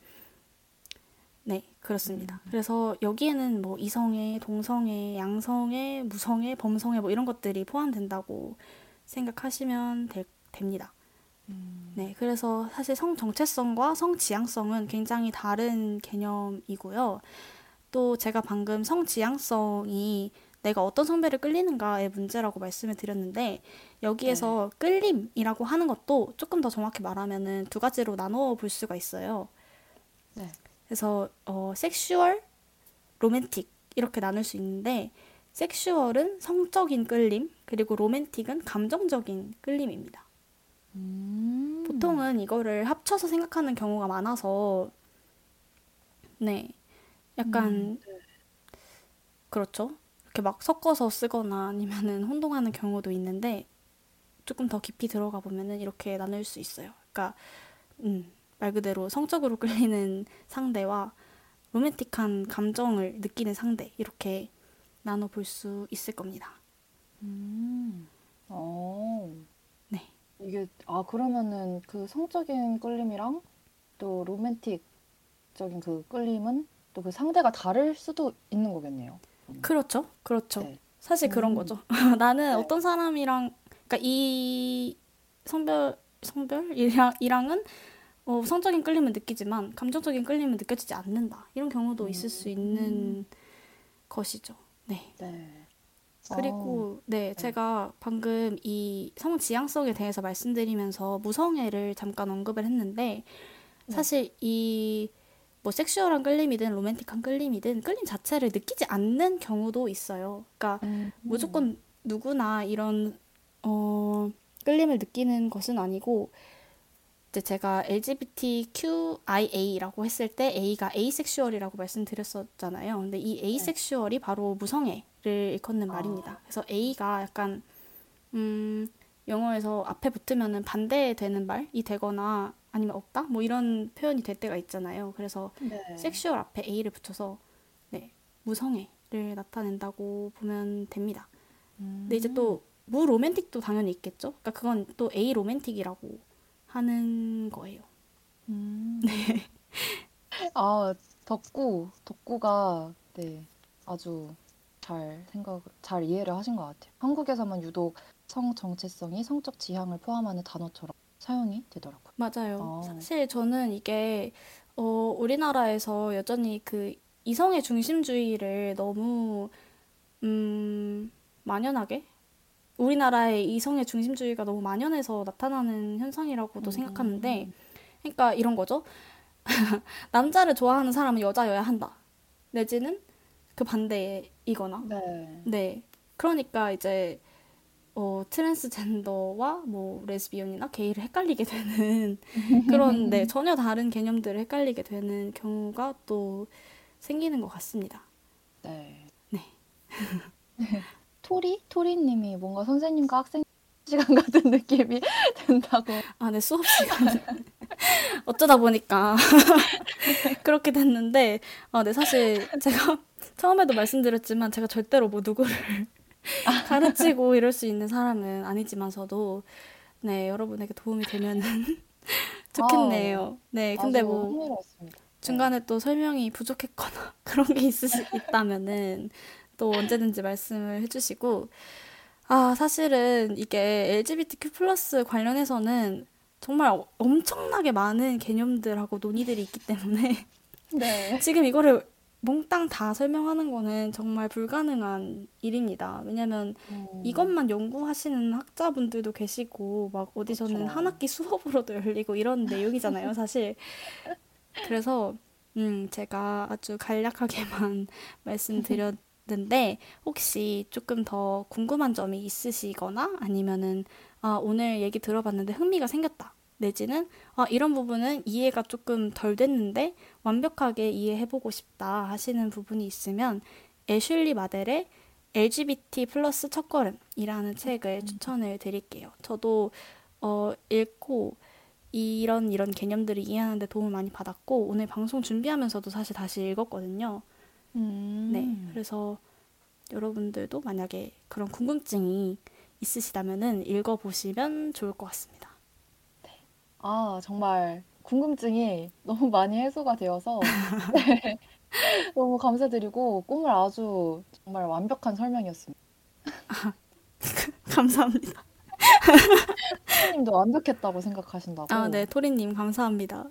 네, 그렇습니다. 그래서 여기에는 뭐 이성애, 동성애, 양성애, 무성애, 범성애 뭐 이런 것들이 포함된다고 생각하시면 될- 됩니다. 음. 네, 그래서 사실 성 정체성과 성 지향성은 굉장히 다른 개념이고요. 또 제가 방금 성 지향성이 내가 어떤 성별에 끌리는가의 문제라고 말씀을 드렸는데 여기에서 끌림이라고 하는 것도 조금 더 정확히 말하면은 두 가지로 나누어 볼 수가 있어요. 네. 그래서 어, sexual, romantic 이렇게 나눌 수 있는데 섹슈얼은 성적인 끌림 그리고 로맨틱은 감정적인 끌림입니다. 음. 보통은 이거를 합쳐서 생각하는 경우가 많아서 네 약간 음, 그렇죠 이렇게 막 섞어서 쓰거나 아니면은 혼동하는 경우도 있는데 조금 더 깊이 들어가 보면은 이렇게 나눌 수 있어요. 그러니까 음, 말 그대로 성적으로 끌리는 상대와 로맨틱한 감정을 느끼는 상대 이렇게 나눠 볼 수 있을 겁니다. 음. 어. 네. 이게 아 그러면은 그 성적인 끌림이랑 또 로맨틱적인 그 끌림은 또 그 상대가 다를 수도 있는 거겠네요. 그렇죠, 그렇죠. 네. 사실 그런 음. 거죠. [laughs] 나는 네. 어떤 사람이랑, 그러니까 이 성별, 성별이랑, 이랑은 어, 성적인 끌림을 느끼지만 감정적인 끌림은 느껴지지 않는다. 이런 경우도 있을 수 있는 것이죠. 네. 네. 그리고 네, 제가 방금 이 성지향성에 대해서 말씀드리면서 무성애를 잠깐 언급을 했는데 사실 이 뭐 섹슈얼한 끌림이든 로맨틱한 끌림이든 끌림 자체를 느끼지 않는 경우도 있어요. 그러니까 음. 무조건 누구나 이런 어, 끌림을 느끼는 것은 아니고 이제 제가 LGBTQIA라고 했을 때 A가 asexual이라고 말씀드렸었잖아요. 근데 이 에이섹슈얼이 바로 무성애를 일컫는 말입니다. 그래서 A가 약간 음, 영어에서 앞에 붙으면은 반대되는 말이 되거나 아니면 없다? 뭐 이런 표현이 될 때가 있잖아요. 그래서 네. sexual 앞에 A를 붙여서 네, 무성애를 나타낸다고 보면 됩니다. 근데 이제 또 무로맨틱도 당연히 있겠죠. 그러니까 그건 또 A 로맨틱이라고 하는 거예요. 음. 아, 덕구, 덕구가 네, 아주 잘 생각, 잘 이해를 하신 것 같아요. 한국에서만 유독 성 정체성이 성적 지향을 포함하는 단어처럼 사용이 되더라고요. 맞아요. 어. 사실 저는 이게 어, 우리나라에서 여전히 그 이성의 중심주의를 너무 음, 만연하게 우리나라의 이성의 중심주의가 너무 만연해서 나타나는 현상이라고도 음. 생각하는데 그러니까 이런 거죠. [laughs] 남자를 좋아하는 사람은 여자여야 한다. 내지는 그 반대이거나 네. 네. 그러니까 이제 어, 트랜스젠더와 뭐 레즈비언이나 게이를 헷갈리게 되는 [laughs] 그런 네, 전혀 다른 개념들을 헷갈리게 되는 경우가 또 생기는 것 같습니다. 네. 네. [laughs] 토리? 토리님이 뭔가 선생님과 학생 시간 같은 느낌이 [laughs] 든다고. 아, 네, 수업 시간 [laughs] 어쩌다 보니까 [laughs] 그렇게 됐는데, 아, 네, 사실 제가 처음에도 말씀드렸지만 제가 절대로 뭐 누구를 가르치고 이럴 수 있는 사람은 아니지만서도 네, 여러분에게 도움이 되면은 좋겠네요. 네, 근데 뭐 흥미로웠습니다. 중간에 또 설명이 부족했거나 그런 게 있을 수 있다면은 또 언제든지 말씀을 해주시고 아 사실은 이게 LGBTQ 플러스 관련해서는 정말 어- 엄청나게 많은 개념들하고 논의들이 있기 때문에 [laughs] 네. [laughs] 지금 이거를 몽땅 다 설명하는 거는 정말 불가능한 일입니다. 왜냐면 음, 이것만 연구하시는 학자분들도 계시고 막 어디서는 그쵸. 한 학기 수업으로도 열리고 이런 내용이잖아요, [laughs] 사실. 그래서 음, 제가 아주 간략하게만 말씀드렸 는데 혹시 조금 더 궁금한 점이 있으시거나 아니면은 아, 오늘 얘기 들어봤는데 흥미가 생겼다. 내지는 아, 이런 부분은 이해가 조금 덜 됐는데 완벽하게 이해해보고 싶다 하시는 부분이 있으면 애슐리 마델의 LGBT 플러스 첫걸음이라는 책을 추천을 드릴게요. 저도 어, 읽고 이런 이런 개념들을 이해하는데 도움을 많이 받았고 오늘 방송 준비하면서도 사실 다시 읽었거든요. 음. 네, 그래서 여러분들도 만약에 그런 궁금증이 있으시다면은 읽어보시면 좋을 것 같습니다. 아, 정말 궁금증이 [laughs] 너무 많이 해소가 되어서 [laughs] 네. 너무 감사드리고 꿈을 아주 정말 완벽한 설명이었습니다. [laughs] 감사합니다. 선생님도 완벽했다고 생각하신다고. 아, 네, 토리님 감사합니다.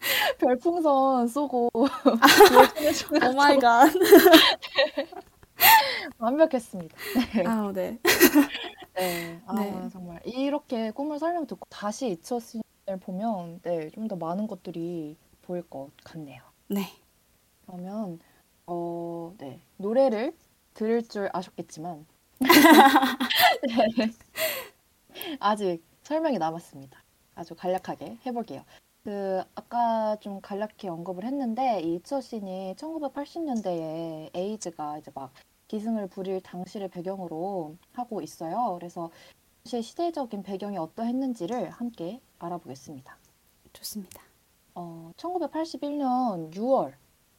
[laughs] 별풍선 쏘고 [laughs] 보여주는 oh my god. [laughs] 완벽했습니다. 네. 아, 네. 네. 아, 네. 정말 이렇게 꾸물 설명 듣고 다시 It's a Sin을 보면 네, 좀 더 많은 것들이 보일 것 같네요. 네. 그러면 어, 네. 노래를 들을 줄 아셨겠지만 네. 아직 설명이 남았습니다. 아주 간략하게 해볼게요. 그 아까 좀 간략히 언급을 했는데 이 이처신이 1980년대에 에이즈가 이제 막 기승을 부릴 당시를 배경으로 하고 있어요. 그래서 당시의 시대적인 배경이 어떠했는지를 함께 알아보겠습니다. 좋습니다. 어, 1981년 6월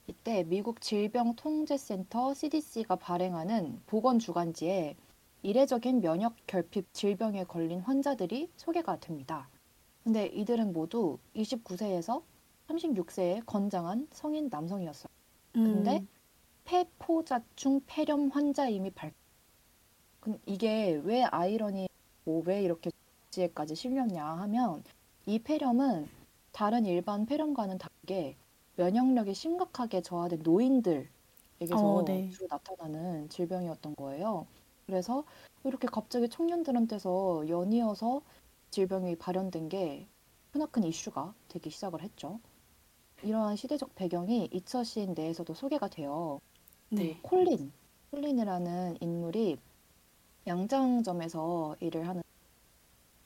이때 미국 질병통제센터 CDC가 발행하는 보건 주간지에 이례적인 면역 결핍 질병에 걸린 환자들이 소개가 됩니다. 근데 이들은 모두 29세에서 36세의 건장한 성인 남성이었어요. 근데 음, 폐포자충 폐렴 환자임이 밝. 근 이게 왜 아이러니 뭐 왜 이렇게 지에까지 실렸냐 하면 이 폐렴은 다른 일반 폐렴과는 다르게 면역력이 심각하게 저하된 노인들에게서 어, 네. 주로 나타나는 질병이었던 거예요. 그래서 이렇게 갑자기 청년들한테서 연이어서 질병이 발현된 게 크나큰 이슈가 되기 시작을 했죠. 이러한 시대적 배경이 이처신 내에서도 소개가 돼요. 네. 그 콜린, 콜린이라는 인물이 양장점에서 일을 하는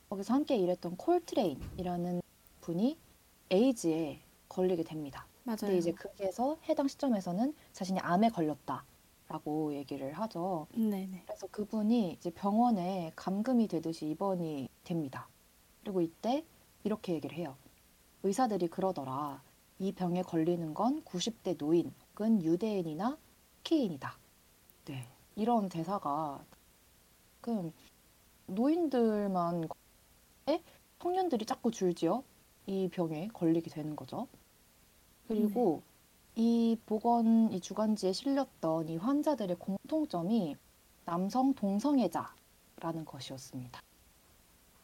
거기서 함께 일했던 콜트레인이라는 분이 에이즈에 걸리게 됩니다. 맞아요. 근데 이제 거기에서 해당 시점에서는 자신이 암에 걸렸다라고 얘기를 하죠. 네네. 그래서 그분이 이제 병원에 감금이 되듯이 입원이 됩니다. 그리고 이때 이렇게 얘기를 해요. 의사들이 그러더라. 이 병에 걸리는 건 90대 노인 혹은 유대인이나 키인이다. 네. 이런 대사가 그 노인들만 에 청년들이 자꾸 줄지어 이 병에 걸리게 되는 거죠. 그리고 이 보건 이 주간지에 실렸던 이 환자들의 공통점이 남성 동성애자라는 것이었습니다.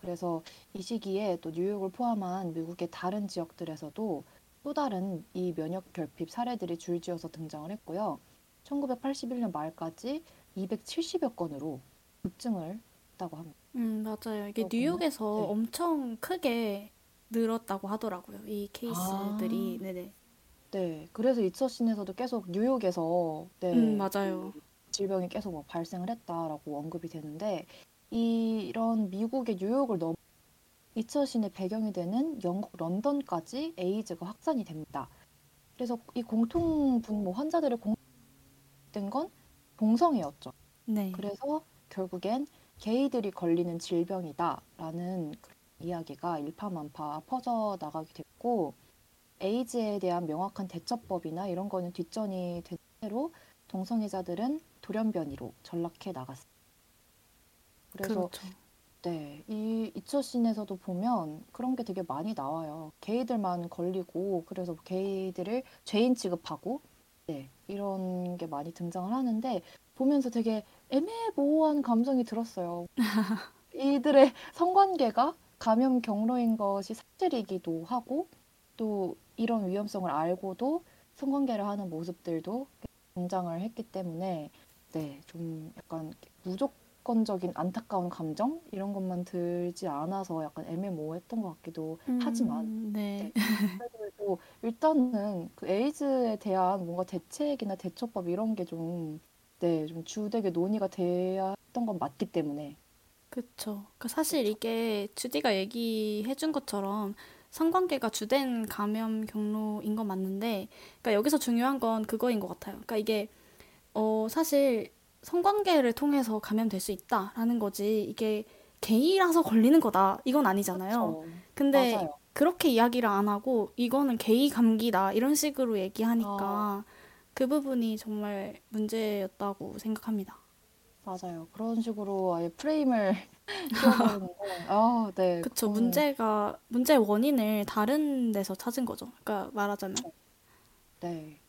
그래서 이 시기에 또 뉴욕을 포함한 미국의 다른 지역들에서도 또 다른 이 면역 결핍 사례들이 줄지어서 등장을 했고요. 1981년 말까지 270여 건으로 급증을 했다고 합니다. 음, 맞아요. 이게. 뉴욕에서 네. 엄청 크게 늘었다고 하더라고요. 이 케이스들이. 아. 네네. 네, 그래서 이처신에서도 계속 뉴욕에서 네, 음, 맞아요. 질병이 계속 뭐 발생을 했다라고 언급이 되는데 이- 이런 미국의 뉴욕을 넘어 이처신의 배경이 되는 영국 런던까지 에이즈가 확산이 됩니다. 그래서 이 공통 분모 환자들의 공통된 건 동성애였죠. 네. 그래서 결국엔 게이들이 걸리는 질병이다라는 이야기가 일파만파 퍼져 나가게 됐고 에이즈에 대한 명확한 대처법이나 이런 거는 뒷전이 된 채로 동성애자들은 돌연변이로 전락해 나갔습니다. 그래서 그렇죠. 네, 이 이처신에서도 보면 그런 게 되게 많이 나와요. 게이들만 걸리고 그래서 게이들을 죄인 취급하고 네, 이런 게 많이 등장을 하는데 보면서 되게 애매모호한 감정이 들었어요. [laughs] 이들의 성관계가 감염 경로인 것이 사실이기도 하고 또 이런 위험성을 알고도 성관계를 하는 모습들도 등장을 했기 때문에 네, 좀 약간 무조건 적인 안타까운 감정 이런 것만 들지 않아서 약간 애매모호했던 것 같기도 하지만 음, 네. 그래도 일단은 그 에이즈에 대한 뭔가 대책이나 대처법 이런 게 좀, 네, 좀 주되게 논의가 돼야 했던 건 맞기 때문에. 그쵸. 그러니까 사실 그쵸. 이게 주디가 얘기해준 것처럼 성관계가 주된 감염 경로인 건 맞는데, 그러니까 여기서 중요한 건 그거인 것 같아요. 그러니까 이게 어 사실 성관계를 통해서 감염될 수 있다라는 거지 이게 게이라서 걸리는 거다 이건 아니잖아요. 그쵸. 근데 맞아요. 그렇게 이야기를 안 하고 이거는 게이 감기다 이런 식으로 아, 얘기하니까 그 부분이 정말 문제였다고 생각합니다. 맞아요. 그런 식으로 아예 프레임을 [laughs] 씌워버리는. 아, 네, 그쵸. 그거는, 문제가, 문제의 원인을 다른 데서 찾은 거죠. 그러니까 말하자면. 네.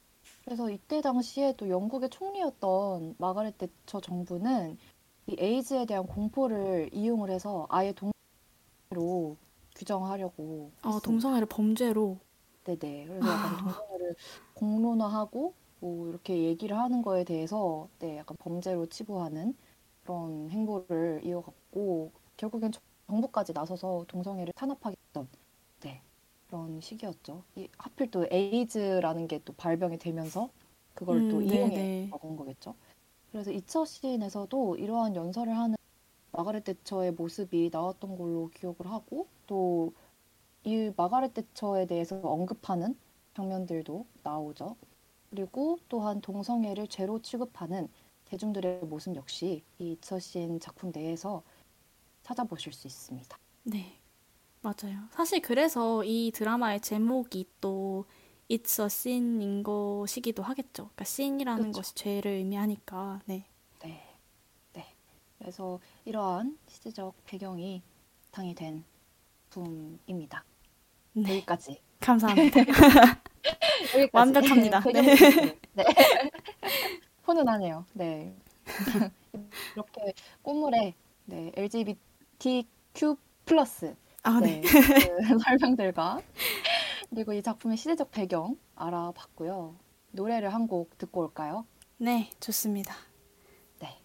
그래서 이때 당시에 또 영국의 총리였던 마가렛 대처 정부는 이 에이즈에 대한 공포를 이용을 해서 아예 동로 규정하려고 어, 했습니다. 동성애를 범죄로. 네네. 그래서 약간 [gasps] 동성애를 공론화하고 뭐 이렇게 얘기를 하는 거에 대해서 네, 약간 범죄로 치부하는 그런 행보를 이어갔고 결국엔 정- 정부까지 나서서 동성애를 탄압하겠던 네, 그런 시기였죠. 이, 하필 또 에이즈라는 게 또 발병이 되면서 그걸 또 음, 이용해 네네. 먹은 거겠죠. 그래서 이처 씬에서도 이러한 연설을 하는 마가렛 대처의 모습이 나왔던 걸로 기억을 하고 또 이 마가렛 대처에 대해서 언급하는 장면들도 나오죠. 그리고 또한 동성애를 죄로 취급하는 대중들의 모습 역시 이 이처신 작품 내에서 찾아보실 수 있습니다. 네. 맞아요. 사실 그래서 이 드라마의 제목이 또 It's a Sin인 것이기도 하겠죠. 그러니까 sin이라는 그렇죠. 것이 죄를 의미하니까. 네. 네, 네. 그래서 이러한 시대적 배경이 바탕이 된 작품입니다. 네. 여기까지. 감사합니다. [laughs] 여기까지. 완벽합니다. 배경 네. 네. [laughs] 훈훈하네요. 네. [laughs] 이렇게 꽃물에 네, LGBTQ 플러스 아, 네. 네, 그 [laughs] 설명들과 그리고 이 작품의 시대적 배경 알아봤고요. 노래를 한 곡 듣고 올까요? 네, 좋습니다. 네.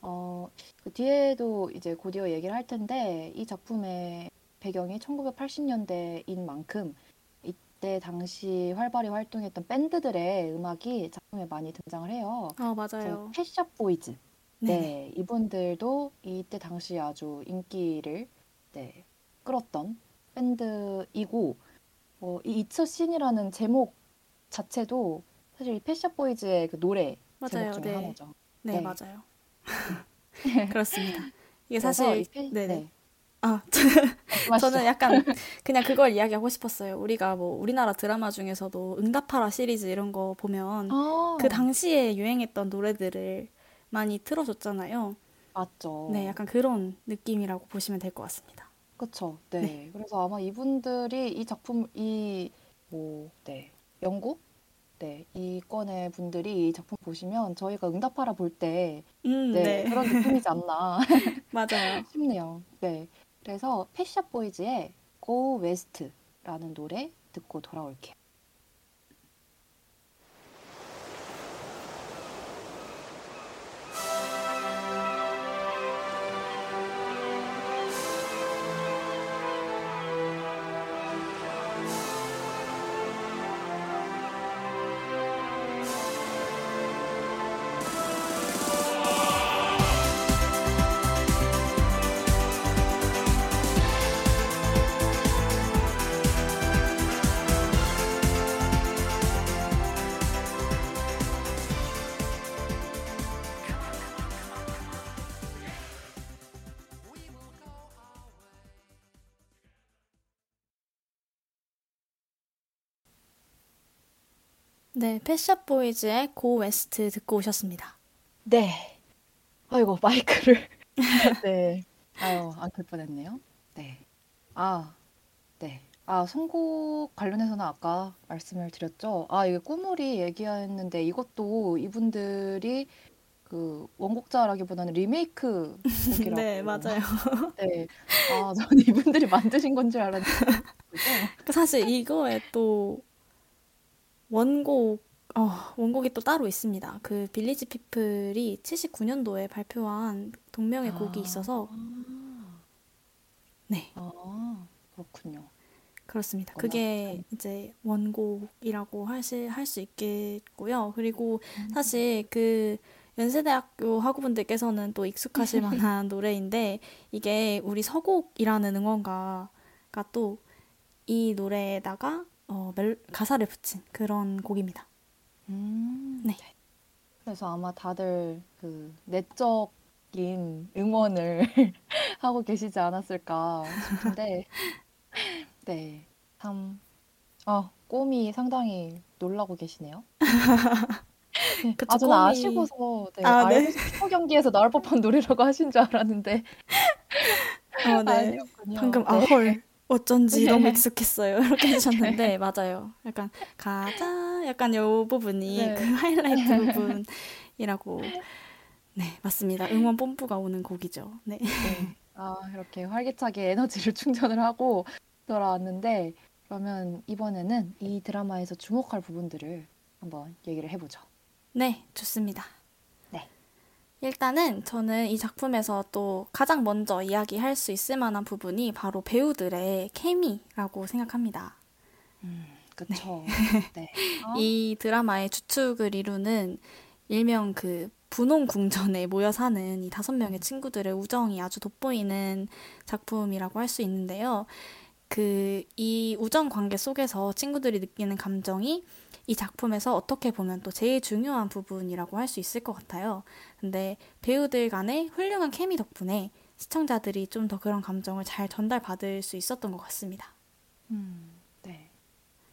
어, 그 뒤에도 이제 곧이어 얘기를 할 텐데 이 작품의 배경이 1980년대인 만큼 이때 당시 활발히 활동했던 밴드들의 음악이 작품에 많이 등장을 해요. 어, 그래서 맞아요. 펫샵 보이즈. 네네. 네, 이분들도 이때 당시 아주 인기를 네, 끌었던 밴드이고 어, 이 이처 씬이라는 제목 자체도 사실 이 펫샵 보이즈의 그 노래 제목 맞아요. 중에 네. 하나죠. 네, 네. 맞아요. [laughs] 그렇습니다. 이게 사실, 이 페, 네네. 네, 아. [laughs] 저는 약간 그냥 그걸 이야기하고 싶었어요. 우리가 뭐 우리나라 드라마 중에서도 응답하라 시리즈 이런 거 보면 그 아, 당시에 유행했던 노래들을 많이 틀어줬잖아요. 네, 맞죠. 약간 그런 느낌이라고 보시면 될 것 같습니다. 그쵸. 네, 네. 그래서 아마 이분들이 이 작품, 이, 뭐, 네. 영국? 네. 이 건의 분들이 이 작품 보시면 저희가 응답하라 볼 때, 음, 네. 네, 그런 느낌이지 않나 [laughs] 맞아요. [laughs] 싶네요. 네. 그래서 펫샵 보이즈의 Go West라는 노래 듣고 돌아올게요. 네, Pet Shop Boys의 Go West 듣고 오셨습니다. 네. 아이고, 마이크를. [laughs] 네. 아유, 안 켤 뻔했네요. 네. 아, 네. 아, 선곡 관련해서는 아까 말씀을 드렸죠. 아, 이게 꾸물이 얘기했는데 이것도 이분들이 그 원곡자라기보다는 리메이크 곡이라고. [laughs] 네, 맞아요. 네. 아, 전 이분들이 만드신 건 줄 알았는데. [laughs] 사실 이거에 또 원곡, 어, 원곡이 또 따로 있습니다. 그 빌리지 피플이 79년도에 발표한 동명의 곡이 있어서, 네, 아, 그렇군요. 그렇습니다. 어머, 그게 참. 이제 원곡이라고 할수 할 수 있겠고요. 그리고 음. 사실 그 연세대학교 학우분들께서는 또 익숙하실 [laughs] 만한 노래인데 이게 우리 서곡이라는 응원가가 또 이 노래에다가 어, 멜, 가사를 붙인 그런 곡입니다. 음, 네. 그래서 아마 다들 그 내적인 응원을 [laughs] 하고 계시지 않았을까 싶은데, [laughs] 네, 참, 아, 꾸물이 상당히 놀라고 계시네요. [laughs] 그쵸, 아, 저는 꾸물이- 아시고서, 네, 아, 네. 슈퍼 경기에서 나올 법한 노래라고 하신 줄 알았는데, 어, 네. 아니었군요. 방금 아 네. 헐 어쩐지 네. 너무 익숙했어요 [laughs] 이렇게 해주셨는데 맞아요 약간 가자 약간 요 부분이 네. 그 하이라이트 부분이라고 네 맞습니다 응원 뽐뿌가 오는 곡이죠 네 네. 아, 이렇게 활기차게 에너지를 [laughs] 충전을 하고 돌아왔는데, 그러면 이번에는 이 드라마에서 주목할 부분들을 한번 얘기를 해보죠. 네, 좋습니다. 네. 일단은 저는 이 작품에서 또 가장 먼저 이야기할 수 있을 만한 부분이 바로 배우들의 케미라고 생각합니다. 음, 그쵸. 네. 아, [laughs] 이 드라마의 주축을 이루는 일명 그 분홍 궁전에 모여 사는 이 다섯 명의 친구들의 우정이 아주 돋보이는 작품이라고 할 수 있는데요. 그 이 우정 관계 속에서 친구들이 느끼는 감정이 이 작품에서 어떻게 보면 또 제일 중요한 부분이라고 할 수 있을 것 같아요. 근데 배우들 간의 훌륭한 케미 덕분에 시청자들이 좀 더 그런 감정을 잘 전달받을 수 있었던 것 같습니다. 음, 네.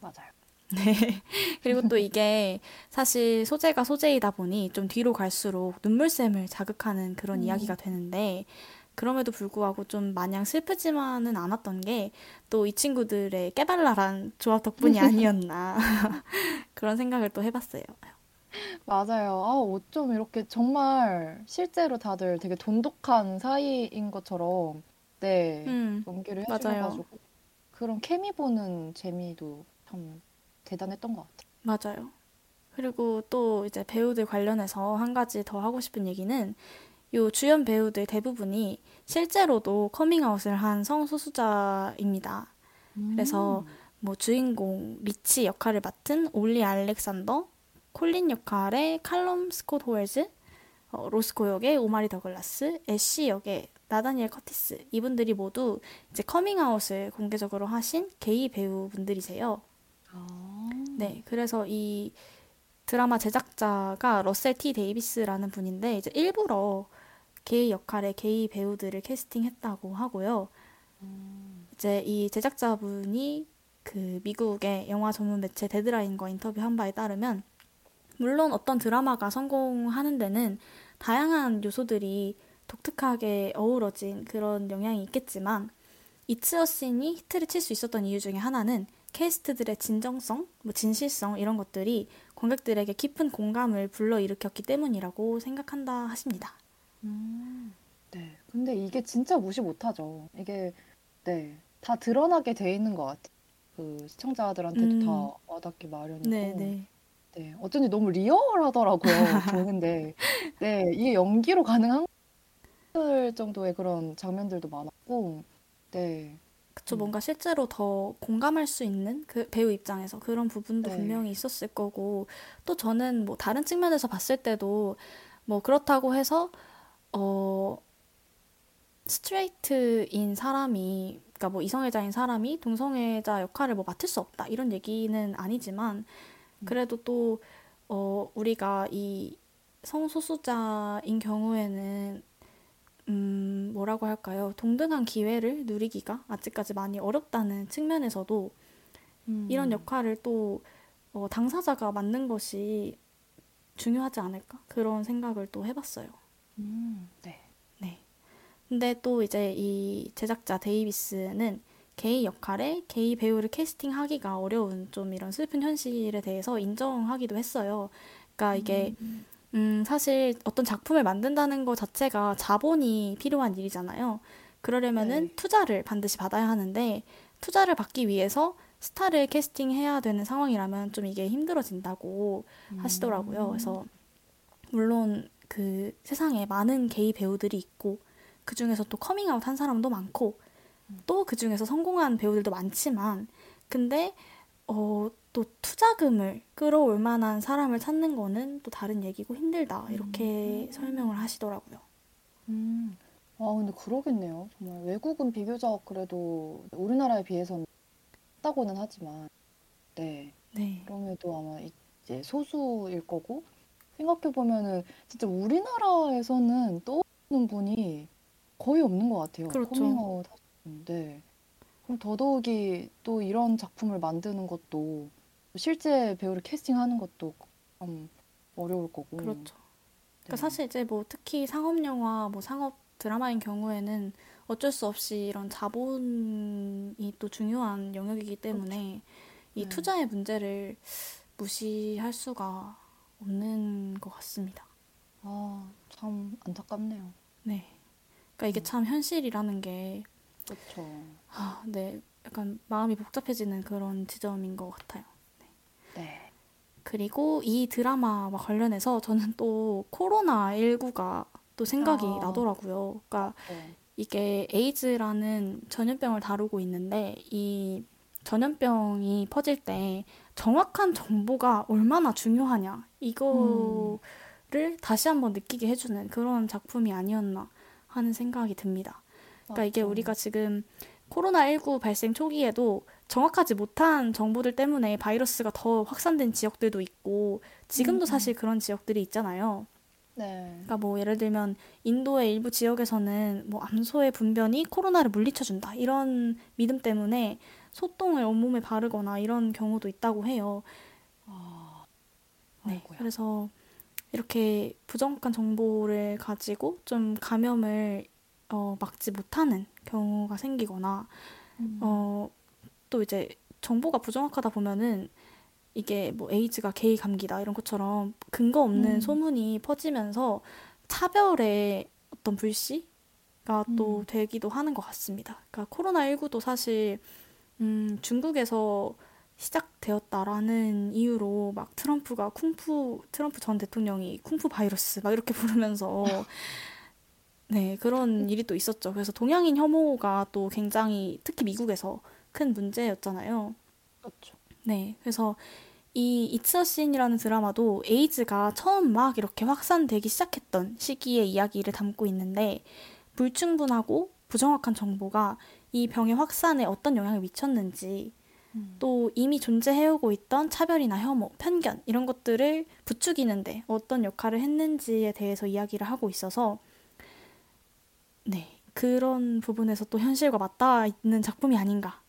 맞아요. 네. [laughs] 그리고 또 이게 사실 소재가 소재이다 보니 좀 뒤로 갈수록 눈물샘을 자극하는 그런 음. 이야기가 되는데 그럼에도 불구하고 좀 마냥 슬프지만은 않았던 게 또 이 친구들의 깨발랄한 조합 덕분이 아니었나 [laughs] 그런 생각을 또 해봤어요. 맞아요. 아, 어쩜 이렇게 정말 실제로 다들 되게 돈독한 사이인 것처럼, 네, 음, 연기를. 해주셔가지고, 그런 케미 보는 재미도 참 대단했던 것 같아요. 맞아요. 그리고 또 이제 배우들 관련해서 한 가지 더 하고 싶은 얘기는 요 주연 배우들 대부분이 실제로도 커밍아웃을 한 성소수자입니다. 그래서 뭐 주인공 리치 역할을 맡은 올리 알렉산더, 콜린 역할의 칼럼 스콧 호웰즈, 어, 로스코 역의 오마리 더글라스, 애쉬 역의 나다니엘 커티스 이분들이 모두 이제 커밍아웃을 공개적으로 하신 게이 배우분들이세요. 아, 네, 그래서 이 드라마 제작자가 러셀 T 데이비스라는 분인데 이제 일부러 게이 역할의 게이 배우들을 캐스팅했다고 하고요. 이제 이 제작자분이 그 미국의 영화 전문 매체 데드라인과 인터뷰한 바에 따르면 물론 어떤 드라마가 성공하는 데는 다양한 요소들이 독특하게 어우러진 그런 영향이 있겠지만 이츠어씬이 히트를 칠 수 있었던 이유 중에 하나는 캐스트들의 진정성, 뭐 진실성 이런 것들이 관객들에게 깊은 공감을 불러일으켰기 때문이라고 생각한다 하십니다. 음, 네. 근데 이게 진짜 무시 못하죠. 이게, 네, 다 드러나게 돼 있는 것 같아요. 그 시청자들한테도 음. 다 와닿기 마련이고. 네, 네. 네, 어쩐지 너무 리얼하더라고요, 보는데. [laughs] 네, 이게 연기로 가능한 정도의 그런 장면들도 많았고, 네, 그쵸, 음. 뭔가 실제로 더 공감할 수 있는 그 배우 입장에서 그런 부분도 네. 분명히 있었을 거고, 또 저는 뭐 다른 측면에서 봤을 때도 뭐 그렇다고 해서, 어, 스트레이트인 사람이, 그러니까 뭐 이성애자인 사람이 동성애자 역할을 뭐 맡을 수 없다, 이런 얘기는 아니지만, 그래도 또, 어, 우리가 이 성소수자인 경우에는 음, 뭐라고 할까요? 동등한 기회를 누리기가 아직까지 많이 어렵다는 측면에서도 음, 이런 역할을 또 어, 당사자가 맡는 것이 중요하지 않을까? 그런 생각을 또 해봤어요. 음, 네. 네. 근데 또 이제 이 제작자 데이비스는 게이 역할에 게이 배우를 캐스팅하기가 어려운 좀 이런 슬픈 현실에 대해서 인정하기도 했어요. 그러니까 이게 음, 사실 어떤 작품을 만든다는 것 자체가 자본이 필요한 일이잖아요. 그러려면은 네. 투자를 반드시 받아야 하는데 투자를 받기 위해서 스타를 캐스팅해야 되는 상황이라면 좀 이게 힘들어진다고 하시더라고요. 그래서 물론 그 세상에 많은 게이 배우들이 있고 그 중에서 또 커밍아웃 한 사람도 많고 또 그 중에서 성공한 배우들도 많지만 근데 어, 또 투자금을 끌어올 만한 사람을 찾는 거는 또 다른 얘기고 힘들다 이렇게 설명을 하시더라고요. 음. 아, 근데 그러겠네요. 정말 외국은 비교적 그래도 우리나라에 비해서는 작다고는 하지만, 네. 네, 그럼에도 아마 이제 소수일 거고, 생각해 보면은 진짜 우리나라에서는 떠오르는 분이 거의 없는 것 같아요. 그렇죠. 커밍아웃 하시는. 네. 그럼 더더욱이 또 이런 작품을 만드는 것도, 실제 배우를 캐스팅하는 것도 참 어려울 거고. 그렇죠. 그러니까 네. 사실 이제 뭐 특히 상업 영화, 뭐 상업 드라마인 경우에는 어쩔 수 없이 이런 자본이 또 중요한 영역이기 때문에 이 네. 투자의 문제를 무시할 수가 없는 것 같습니다. 아, 참 안타깝네요. 네. 그러니까 이게 참 현실이라는 게 그렇죠. 아, 네. 약간 마음이 복잡해지는 그런 지점인 것 같아요. 네. 그리고 이 드라마와 관련해서 저는 또 코로나 19가 또 생각이 아. 나더라고요. 그러니까 네. 이게 에이즈라는 전염병을 다루고 있는데 이 전염병이 퍼질 때 정확한 정보가 얼마나 중요하냐 이거를 다시 한번 느끼게 해주는 그런 작품이 아니었나 하는 생각이 듭니다. 그러니까 이게 맞죠. 우리가 지금 코로나19 발생 초기에도 정확하지 못한 정보들 때문에 바이러스가 더 확산된 지역들도 있고 지금도 음, 사실 그런 지역들이 있잖아요. 네. 그러니까 뭐 예를 들면 인도의 일부 지역에서는 뭐 암소의 분변이 코로나를 물리쳐준다 이런 믿음 때문에 소똥을 온몸에 바르거나 이런 경우도 있다고 해요. 아, 네, 아이고야. 그래서 이렇게 부정확한 정보를 가지고 좀 감염을 어, 막지 못하는 경우가 생기거나 음. 어, 또 이제 정보가 부정확하다 보면은 이게 뭐 에이즈가 게이 감기다 이런 것처럼 근거 없는 음. 소문이 퍼지면서 차별의 어떤 불씨가 또 음. 되기도 하는 것 같습니다. 그러니까 코로나 19도 사실 음, 중국에서 시작되었다라는 이유로 막 트럼프가 쿵푸 트럼프 전 대통령이 쿵푸 바이러스 막 이렇게 [laughs] 부르면서 네 그런 일이 또 있었죠. 그래서 동양인 혐오가 또 굉장히 특히 미국에서 큰 문제였잖아요. 그렇죠. 네, 그래서 이 이츠 어신이라는 드라마도 에이즈가 처음 막 이렇게 확산되기 시작했던 시기의 이야기를 담고 있는데 불충분하고 부정확한 정보가 이 병의 확산에 어떤 영향을 미쳤는지 음. 또 이미 존재해오고 있던 차별이나 혐오, 편견 이런 것들을 부추기는데 어떤 역할을 했는지에 대해서 이야기를 하고 있어서 네, 그런 부분에서 또 현실과 맞닿아 있는 작품이 아닌가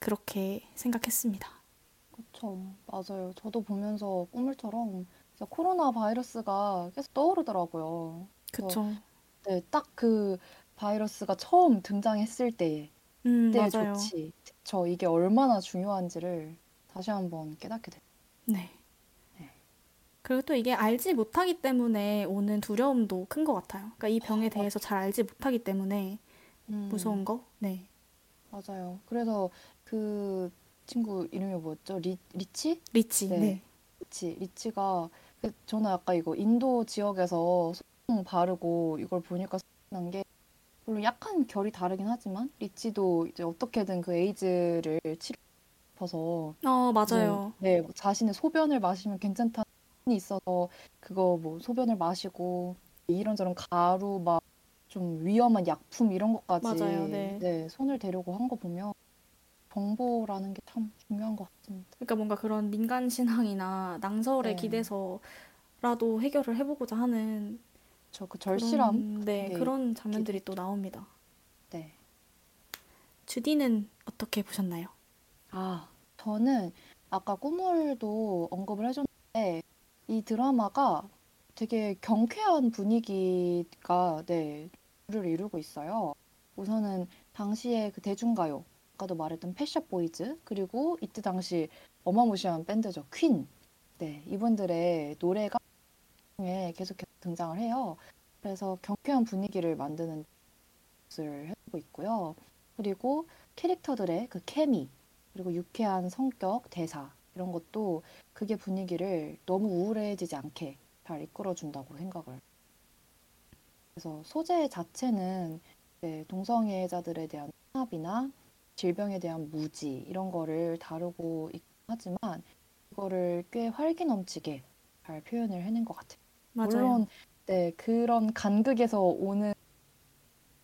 그렇게 생각했습니다. 그렇죠. 맞아요. 저도 보면서 꿈물처럼 진짜 코로나 바이러스가 계속 떠오르더라고요. 그쵸. 네, 딱 그 바이러스가 처음 등장했을 때, 음, 때 맞아요. 조치, 저 이게 얼마나 중요한지를 다시 한번 깨닫게 됐어요. 네. 네. 그리고 또 이게 알지 못하기 때문에 오는 두려움도 큰 것 같아요. 그러니까 이 병에 대해서 잘 알지 못하기 때문에 음, 무서운 거? 네. 맞아요. 그래서 그 친구 이름이 뭐였죠? 리, 리치? 리치. 네. 네. 리치. 리치가 그 저는 아까 이거 인도 지역에서 소금 바르고 이걸 보니까 생각난 게 물론 약간 결이 다르긴 하지만 리치도 이제 어떻게든 그 에이즈를 싶어서 어, 맞아요. 네, 뭐 자신의 소변을 마시면 괜찮다는 이 있어서 그거 뭐 소변을 마시고 이런저런 가루 막 좀 위험한 약품 이런 것까지 맞아요, 네. 손을 대려고 한 거 보면 정보라는 게 참 중요한 것 같습니다. 그러니까 뭔가 그런 민간 신앙이나 낭설에 네. 기대서라도 해결을 해보고자 하는 저그 절실함 그런, 네, 게 그런 장면들이 또 나옵니다. 네. 주디는 어떻게 보셨나요? 아, 저는 아까 꿈물도 언급을 해줬는데 이 드라마가 되게 경쾌한 분위기가 네, 를 이루고 있어요. 우선은 당시에 그 대중가요가 아까도 말했던 펫샵 보이즈 그리고 이때 당시 어마무시한 밴드죠 퀸. 네 이분들의 노래가 에 계속 등장을 해요. 그래서 경쾌한 분위기를 만드는 것을 해주고 있고요. 그리고 캐릭터들의 그 케미 그리고 유쾌한 성격 대사 이런 것도 그게 분위기를 너무 우울해지지 않게 잘 이끌어준다고 생각을. 그래서 소재 자체는 동성애자들에 대한 탄압이나 질병에 대한 무지 이런 거를 다루고 있긴 하지만 이거를 꽤 활기 넘치게 잘 표현을 해낸 것 같아요. 맞아요. 물론 네 그런 간극에서 오는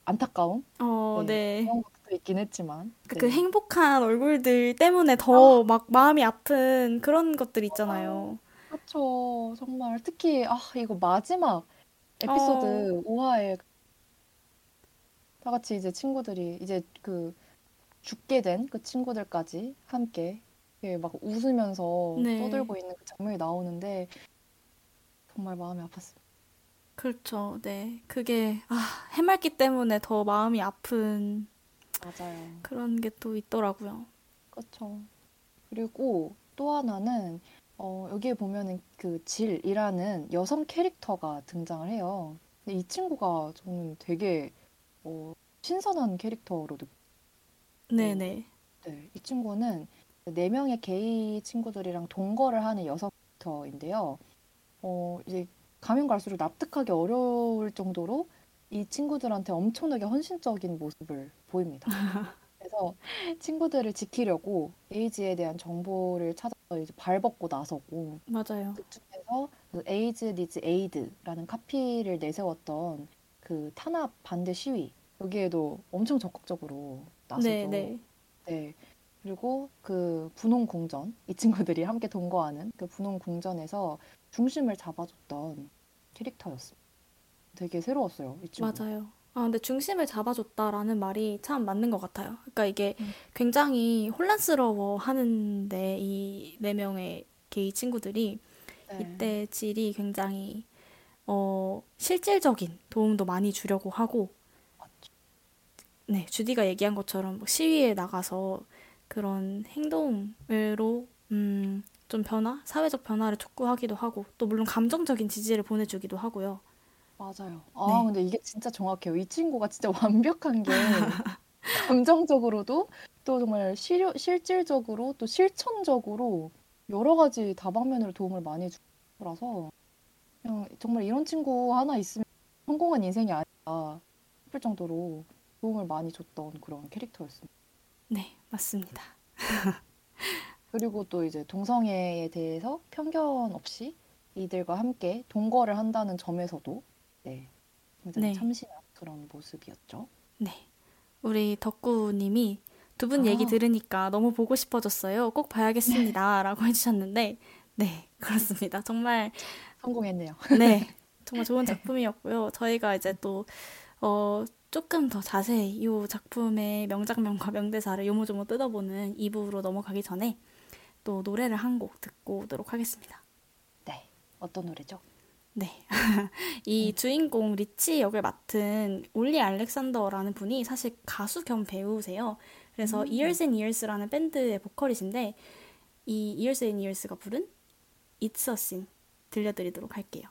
안타까움 어, 네, 네. 그런 것도 있긴 했지만 그, 네. 그 행복한 얼굴들 때문에 더 막 마음이 아픈 그런 것들 있잖아요. 그렇죠. 정말 특히 아 이거 마지막 에피소드 5화에 다 같이 이제 친구들이 이제 그 죽게 된 그 친구들까지 함께 막 웃으면서 네. 떠들고 있는 그 장면이 나오는데 정말 마음이 아팠어요. 그렇죠. 네. 그게, 아, 해맑기 때문에 더 마음이 아픈 맞아요. 그런 게 또 있더라고요. 그렇죠. 그리고 또 하나는 어, 여기에 보면은 그 질이라는 여성 캐릭터가 등장을 해요. 근데 이 친구가 저는 되게 어, 신선한 캐릭터로 느껴요. 네네. 네, 이 친구는 네 명의 게이 친구들이랑 동거를 하는 여성 캐릭터인데요. 어, 이제 가면 갈수록 납득하기 어려울 정도로 이 친구들한테 엄청나게 헌신적인 모습을 보입니다. [laughs] 그래서 친구들을 지키려고 에이즈에 대한 정보를 찾아서 이제 발벗고 나서고 맞아요. 그중에서 그 AIDS needs aid라는 카피를 내세웠던 그 탄압 반대 시위 여기에도 엄청 적극적으로 나서서 네네. 네. 그리고 그 분홍 궁전, 이 친구들이 함께 동거하는 그 분홍 궁전에서 중심을 잡아줬던 캐릭터였습니다. 되게 새로웠어요, 이 친구. 맞아요. 아, 근데 중심을 잡아줬다라는 말이 참 맞는 것 같아요. 그러니까 이게 음. 굉장히 혼란스러워 하는데 이 네 명의 게이 친구들이 네. 이때 질이 굉장히 어, 실질적인 도움도 많이 주려고 하고 맞죠. 네, 주디가 얘기한 것처럼 뭐 시위에 나가서 그런 행동으로 음, 좀 변화, 사회적 변화를 촉구하기도 하고 또 물론 감정적인 지지를 보내주기도 하고요. 맞아요. 아, 네. 근데 이게 진짜 정확해요. 이 친구가 진짜 완벽한 게 [laughs] 감정적으로도 또 정말 실, 실질적으로 또 실천적으로 여러 가지 다방면으로 도움을 많이 주라서 그냥 정말 이런 친구 하나 있으면 성공한 인생이 아니다 싶을 정도로 도움을 많이 줬던 그런 캐릭터였습니다. 네, 맞습니다. [laughs] 그리고 또 이제 동성애에 대해서 편견 없이 이들과 함께 동거를 한다는 점에서도 네, 굉장히 네. 참신한 그런 모습이었죠. 네. 우리 덕구님이 두분 얘기 아. 들으니까 너무 보고 싶어졌어요. 꼭 봐야겠습니다. [laughs] 라고 해주셨는데, 네, 그렇습니다. 정말, 성공했네요. [laughs] 네, [laughs] 정말 좋은 작품이었고요. 저희가 이제 또, 어, 조금 더 자세히 이 작품의 명장면과 명대사를 요모조모 뜯어보는 2부로 넘어가기 전에 또 노래를 한 곡 듣고 오도록 하겠습니다. 네, 어떤 노래죠? 네. [laughs] 이 주인공 리치 역을 맡은 올리 알렉산더라는 분이 사실 가수 겸 배우세요. 그래서 음. Years and Years라는 밴드의 보컬이신데 이 Years and Years가 부른 It's a Sin 들려드리도록 할게요.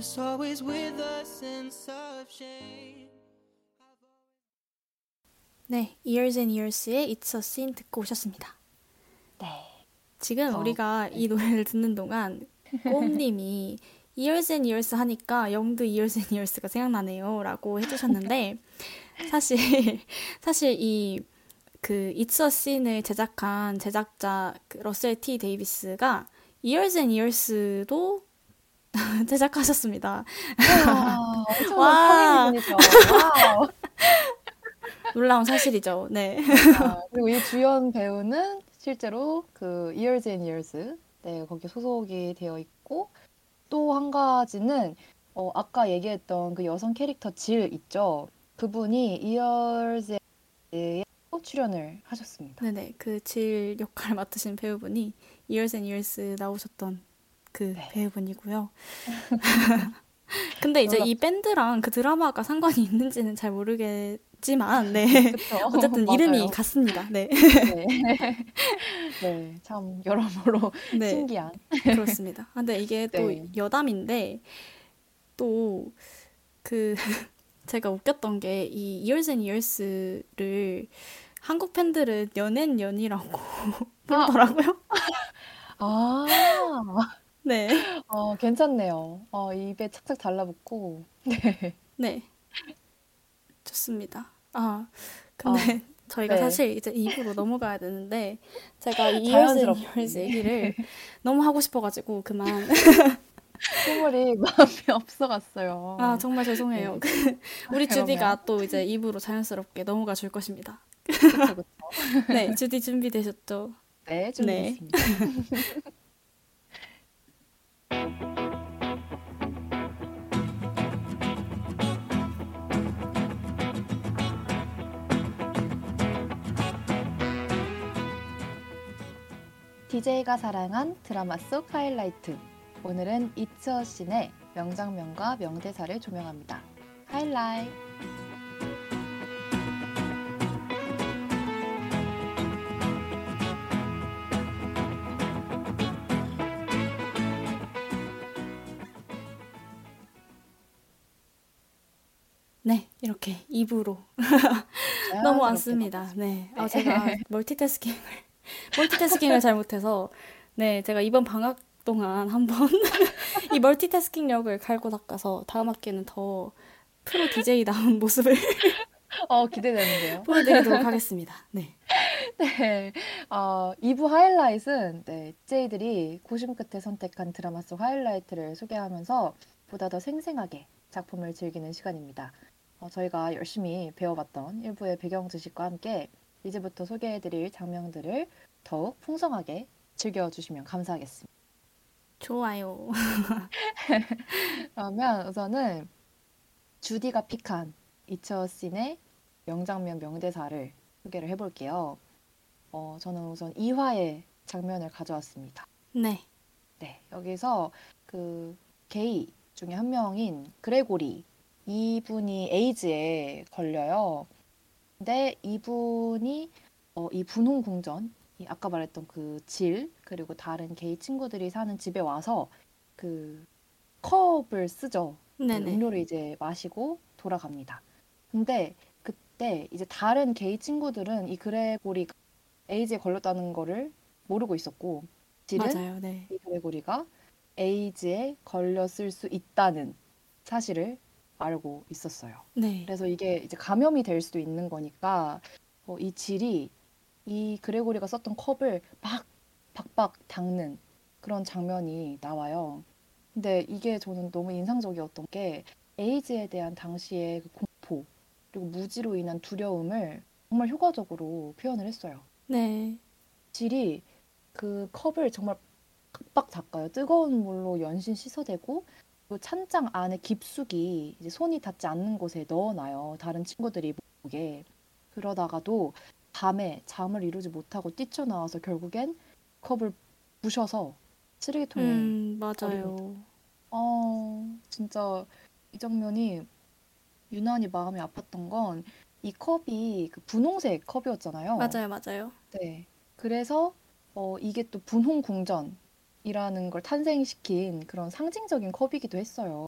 It's always with a sense of shame. 네, Years and Years의 It's a Sin 듣고 오셨습니다. 네. 지금 어, 우리가 이 노래를 듣는 동안 꼬음님이 Years and Years 하니까 영드 Years and Years가 생각나네요 라고 해주셨는데 사실 사실 이 그 It's a Sin을 제작한 제작자 그 러셀 T 데이비스가 Years and Years도 [laughs] 제작하셨습니다. 와, 엄청난 와. wow. [laughs] 놀라운 사실이죠. 네. 아, 그리고 이 주연 배우는 실제로 그 Years and Years, 네, 거기 소속이 되어 있고, 또 한 가지는 어, 아까 얘기했던 그 여성 캐릭터 질 있죠. 그분이 Years에 출연을 하셨습니다. 네네. 그 질 역할 맡으신 배우분이 Years and Years 나오셨던 그 네. 배우분이고요. [laughs] 근데 이제 이 밴드랑 그 드라마가 상관이 있는지는 잘 모르겠지만, 네. 그쵸? [laughs] 어쨌든 [laughs] 이름이. 같습니다. 네. 네. 네, 참 여러모로 네. 신기한. 그렇습니다. 아, 근데 이게 또 네. 여담인데, 또, 그, 제가 웃겼던 게, 이 Years and Years를 한국 팬들은 연앤 연이라고 부르더라고요. 아, 네. 어, 괜찮네요. 어, 입에 착착 달라붙고. [laughs] 네. 네. 좋습니다. 아, 근데 [laughs] 저희가 네. 사실 이제 2부로 넘어가야 되는데, 제가 이 Years and 자연스럽게. Years 얘기를 [laughs] 너무 하고 싶어가지고 그만.콧물이 마음이 없어갔어요. 아, 정말 죄송해요. 네. 우리. 주디가 또 이제 2부로 자연스럽게 넘어가 줄 것입니다. 그쵸, 그쵸. 네, 주디 준비되셨죠? 네, 준비했습니다. DJ가 사랑한 드라마 속 하이라이트. 오늘은 이츠어 씬의 명장면과 명대사를 조명합니다. 하이라이트. 네, 이렇게 2부로 자연스럽게 넘어왔습니다. 네. 아, 네. 제가 멀티태스킹을, 멀티태스킹을 잘 못해서, 네, 제가 이번 방학 동안 한번 [laughs] 이 멀티태스킹력을 갈고 닦아서 다음 학기에는 더 프로 DJ다운 모습을 어, 기대되는데요. [laughs] 보여드리도록 하겠습니다. 네. 네. 어, 2부 하이라이트는 네, DJ들이 고심 끝에 선택한 드라마 속 하이라이트를 소개하면서 보다 더 생생하게 작품을 즐기는 시간입니다. 어, 저희가 열심히 배워봤던 일부의 배경 지식과 함께 이제부터 소개해드릴 장면들을 더욱 풍성하게 즐겨주시면 감사하겠습니다. 좋아요. [laughs] 그러면 우선은 주디가 픽한 이처 씬의 명장면 명대사를 소개를 해볼게요. 어, 저는 우선 2화의 장면을 가져왔습니다. 네. 네, 여기서 그 게이 중에 한 명인 그레고리 이분이 에이즈에 걸려요. 근데 이분이 어, 이 분홍 궁전, 이 아까 말했던 그 질 그리고 다른 게이 친구들이 사는 집에 와서 그 컵을 쓰죠. 그 네네. 음료를 이제 마시고 돌아갑니다. 근데 그때 이제 다른 게이 친구들은 이 그레고리가 에이즈에 걸렸다는 거를 모르고 있었고 질은 맞아요. 네. 이 그레고리가 에이즈에 걸렸을 수 있다는 사실을 알고 있었어요. 네. 그래서 이게 이제 감염이 될 수도 있는 거니까 어, 이 질이 이 그레고리가 썼던 컵을 막 박박 닦는 그런 장면이 나와요. 근데 이게 저는 너무 인상적이었던 게 에이즈에 대한 당시의 그 공포 그리고 무지로 인한 두려움을 정말 효과적으로 표현을 했어요. 네. 질이 그 컵을 정말 박박 닦아요. 뜨거운 물로 연신 씻어대고 그 찬장 안에 깊숙이 이제 손이 닿지 않는 곳에 넣어놔요. 다른 친구들이 보게. 그러다가도 밤에 잠을 이루지 못하고 뛰쳐나와서 결국엔 컵을 부셔서 쓰레기통에 음, 맞아요. 어, 진짜 이 장면이 유난히 마음이 아팠던 건 이 컵이 그 분홍색 컵이었잖아요. 맞아요, 맞아요. 네. 그래서 어, 이게 또 분홍 궁전 이라는 걸 탄생시킨 그런 상징적인 컵이기도 했어요.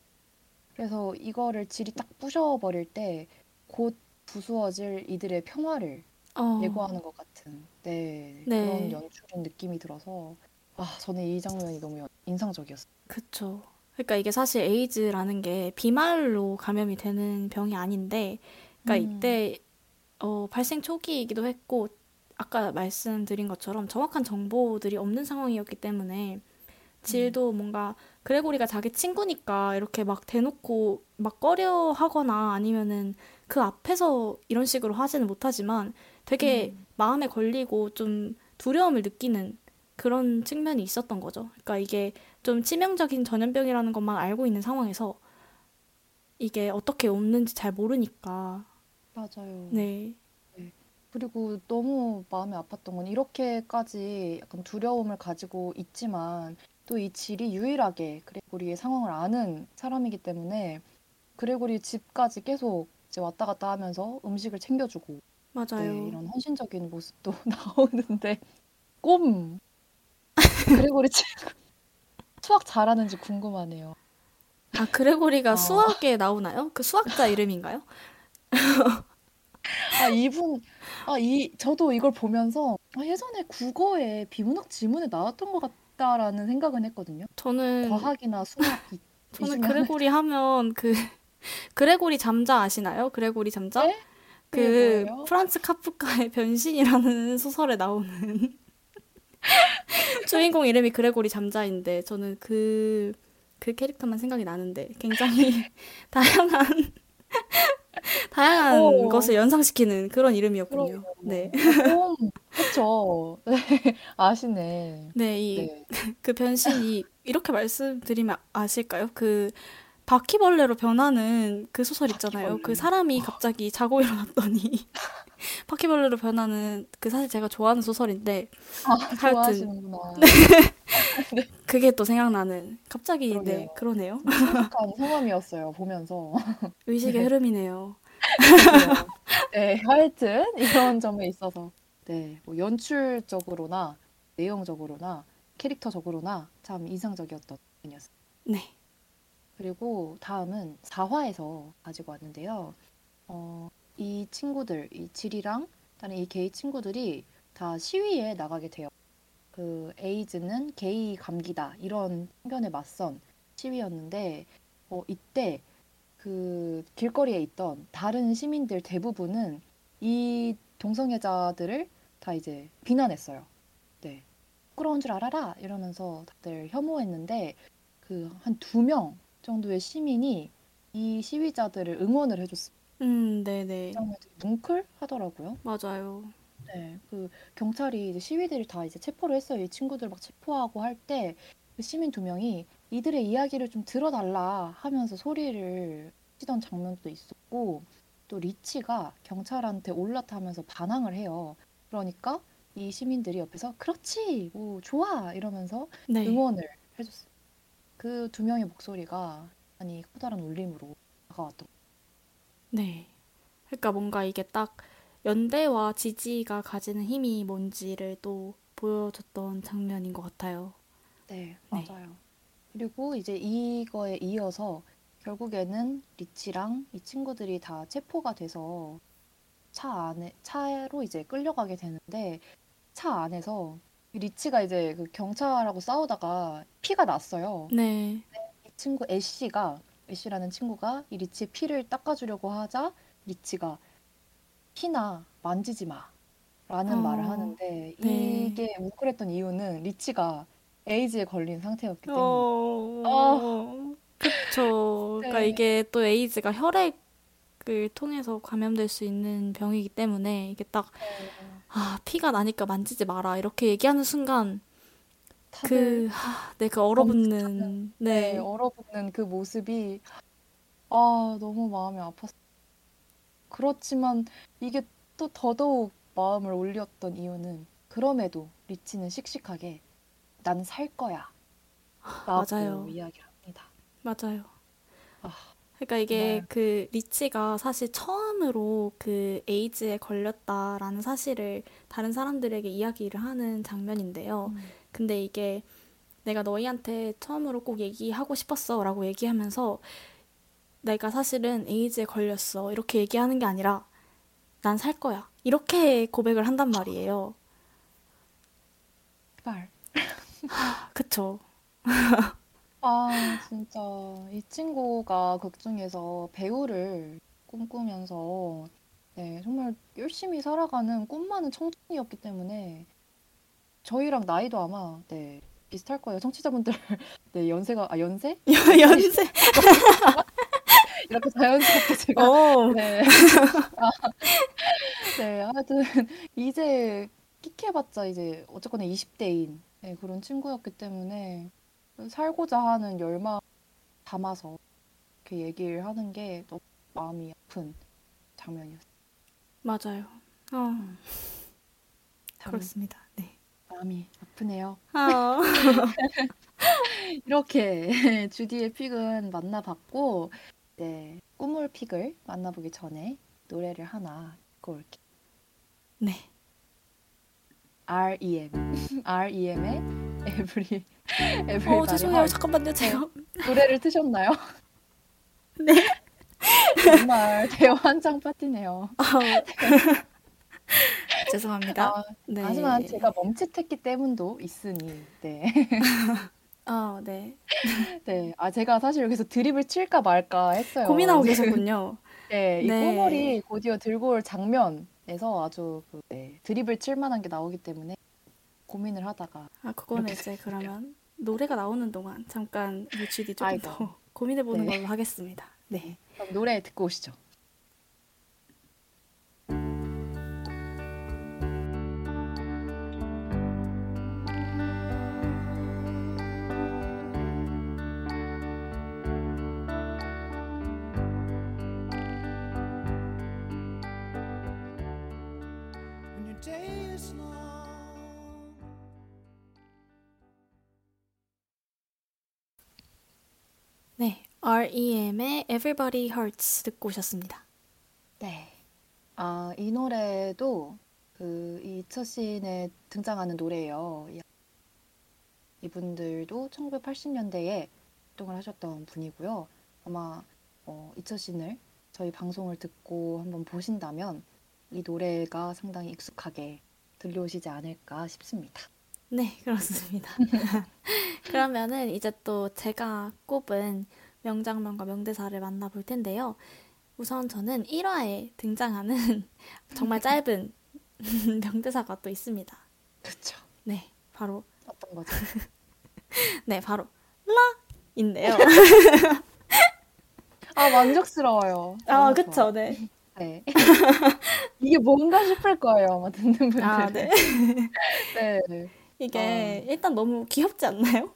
그래서 이거를 질이 딱 부셔버릴 때 곧 부수어질 이들의 평화를 어, 예고하는 것 같은 네, 네. 그런 연출인 느낌이 들어서 아, 저는 이 장면이 너무 연- 인상적이었어요. 그쵸. 그러니까 이게 사실 에이즈라는 게 비말로 감염이 되는 병이 아닌데, 그러니까 음. 이때 어, 발생 초기이기도 했고, 아까 말씀드린 것처럼 정확한 정보들이 없는 상황이었기 때문에 질도 뭔가 그레고리가 자기 친구니까 이렇게 막 대놓고 막 꺼려 하거나 아니면은 그 앞에서 이런 식으로 하지는 못하지만 되게 음. 마음에 걸리고 좀 두려움을 느끼는 그런 측면이 있었던 거죠. 그러니까 이게 좀 치명적인 전염병이라는 것만 알고 있는 상황에서 이게 어떻게 옮는지 잘 모르니까 맞아요. 네. 그리고 너무 마음이 아팠던 건 이렇게까지 약간 두려움을 가지고 있지만 또 이 질이 유일하게 그레고리의 상황을 아는 사람이기 때문에 그레고리 집까지 계속 이제 왔다 갔다 하면서 음식을 챙겨주고 맞아요. 네, 이런 헌신적인 모습도 [laughs] 나오는데 꼼 그레고리 친구 [laughs] 수학 잘하는지 궁금하네요. 아, 그레고리가 어. 수학에 나오나요? 그 수학자 이름인가요? [laughs] 아 이분 아 이 저도 이걸 보면서 아, 예전에 국어에 비문학 지문에 나왔던 것 같다라는 생각은 했거든요. 저는 과학이나 수학 이, 이 저는 그레고리 하면 그 그레고리 잠자 아시나요? 그레고리 잠자? 네? 그? 프란츠 카프카의 변신이라는 [laughs] 소설에 나오는 [laughs] 주인공 이름이 그레고리 잠자인데 저는 그, 그 캐릭터만 생각이 나는데 굉장히 [laughs] 다양한 [laughs] 다양한 오. 것을 연상시키는 그런 이름이었군요. 그러게요. 네. [laughs] 네, [laughs] 아시네. 네, 이 네. 그 변신이 이렇게 말씀드리면 아실까요? 그 바퀴벌레로 변하는 그 소설 있잖아요. 바퀴벌레. 그 사람이 갑자기 자고 일어났더니 [laughs] 바퀴벌레로 변하는 그 사실 제가 좋아하는 소설인데 아, 하여튼 좋아하시는구나. [laughs] 그게 또 생각나는 갑자기 네 그러게요. 그러네요. 익숙한 상황이었어요, [laughs] 보면서. 의식의 네. 흐름이네요. 네, 하여튼 이런 점에 있어서 네, 뭐 연출적으로나 내용적으로나 캐릭터적으로나 참 인상적이었던 편이었어요. 네, 그리고 다음은 4화에서 가지고 왔는데요. 어, 이 친구들, 이 지리랑 다른 이 게이 친구들이 다 시위에 나가게 돼요. 그 에이즈는 게이 감기다 이런 편견에 맞선 시위였는데 어, 이때 그 길거리에 있던 다른 시민들 대부분은 이 동성애자들을 다 이제 비난했어요. 네. 부끄러운 줄 알아라 이러면서 다들 혐오했는데 그 한 두 명 정도의 시민이 이 시위자들을 응원을 해줬어요. 음, 네, 네, 되게 뭉클하더라고요. 맞아요. 네, 그 경찰이 이제 시위들이 다 이제 체포를 했어요. 이 친구들 막 체포하고 할 때 그 시민 두 명이 이들의 이야기를 좀 들어달라 하면서 소리를 치던 장면도 있었고 또 리치가 경찰한테 올라타면서 반항을 해요. 그러니까 이 시민들이 옆에서 그렇지, 뭐 좋아 이러면서 네, 응원을 해줬어요. 그 두 명의 목소리가 아니 커다란 울림으로 다가왔던. 네. 그러니까 뭔가 이게 딱 연대와 지지가 가지는 힘이 뭔지를 또 보여줬던 장면인 것 같아요. 네, 네. 맞아요. 그리고 이제 이거에 이어서 결국에는 리치랑 이 친구들이 다 체포가 돼서 차 안에 차로 이제 끌려가게 되는데 차 안에서 리치가 이제 그 경찰하고 싸우다가 피가 났어요. 네, 이 친구 애쉬가 애쉬라는 친구가 이 리치의 피를 닦아주려고 하자 리치가 피나 만지지 마 라는 어, 말을 하는데 네. 이게 뭉클했던 이유는 리치가 에이즈에 걸린 상태였기 때문에 어, 그쵸. 그러니까 네. 이게 또 에이즈가 혈액 을 통해서 감염될 수 있는 병이기 때문에 이게 딱, 아, 피가 나니까 만지지 마라. 이렇게 얘기하는 순간, 그, 하, 네, 그 얼어붙는, 네, 네, 얼어붙는 그 모습이 아 너무 마음이 아팠어. 그렇지만 이게 또 더더욱 마음을 올렸던 이유는 그럼에도 리치는 씩씩하게 나는 살 거야 라고 맞아요. 이야기를 합니다. 맞아요. 아, 그러니까 이게 정말. 그 리치가 사실 처음으로 그 에이즈에 걸렸다라는 사실을 다른 사람들에게 이야기를 하는 장면인데요. 음. 근데 이게 내가 너희한테 처음으로 꼭 얘기하고 싶었어 라고 얘기하면서 내가 사실은 에이즈에 걸렸어 이렇게 얘기하는 게 아니라 난 살 거야 이렇게 고백을 한단 말이에요. 제발. 그쵸? [laughs] 아 진짜 이 친구가 극 중에서 배우를 꿈꾸면서 네, 정말 열심히 살아가는 꿈 많은 청춘이었기 때문에 저희랑 나이도 아마 네, 비슷할 거예요. 청취자분들 [laughs] 네, 연세가 아 연세? [laughs] 연세. [laughs] 이렇게 자연스럽게 제가 어. 네. 아, 네, 하여튼 이제 끽해봤자 이제 어쨌거나 20대인 네, 그런 친구였기 때문에 살고자 하는 열망 담아서 이렇게 얘기를 하는 게 너무 마음이 아픈 장면이었어요. 맞아요. 어, 그렇습니다. 네. 마음이 아프네요. 아, [laughs] 이렇게 [laughs] 주디의 픽은 만나봤고, 네, 꿈을 픽을 만나보기 전에 노래를 하나 듣고 올게요. 네. R.E.M. [laughs] R.E.M의 Every, 어, Everybody 죄송해요. 잠깐만요. 제가 노래를 트셨나요? [laughs] 네. 정말 대환장 파티네요. 어, [laughs] 죄송합니다. 아, 네. 하지만 제가 멈칫했기 때문도 있으니, 네. 어, 네. 네. 아, 제가 사실 여기서 드립을 칠까 말까 했어요. 고민하고 계셨군요. 네, 이 네. 꼬머리 곧이어 들고 올 장면 에서 아주 그, 네, 드립을 칠 만한 게 나오기 때문에 고민을 하다가 아, 그거는 이제 그러면 노래가 나오는 동안 잠깐 유치디 조금 아이고. 더 고민해 보는 네. 걸로 하겠습니다. 네. 그럼 노래 듣고 오시죠. R.E.M의 Everybody Hurts 듣고 오셨습니다. 네. 아, 이 노래도 그 이처 씬에 등장하는 노래예요. 이- 이분들도 1980년대에 활동을 하셨던 분이고요. 아마 어, 이처 씬을 저희 방송을 듣고 한번 보신다면 이 노래가 상당히 익숙하게 들려오시지 않을까 싶습니다. 네, 그렇습니다. [laughs] 그러면은 이제 또 제가 꼽은 명장면과 명대사를 만나볼 텐데요. 우선 저는 1화에 등장하는 [laughs] 정말 짧은 [laughs] 명대사가 또 있습니다. 그렇죠. 네, 바로 어떤 거죠? [laughs] 네, 바로 라인데요. 아, 만족스러워요. 아, 좋아요. 네. 네. 이게 뭔가 싶을 거예요, 아마 듣는 분들은. 아, 네. 네. 이게 일단 너무 귀엽지 않나요?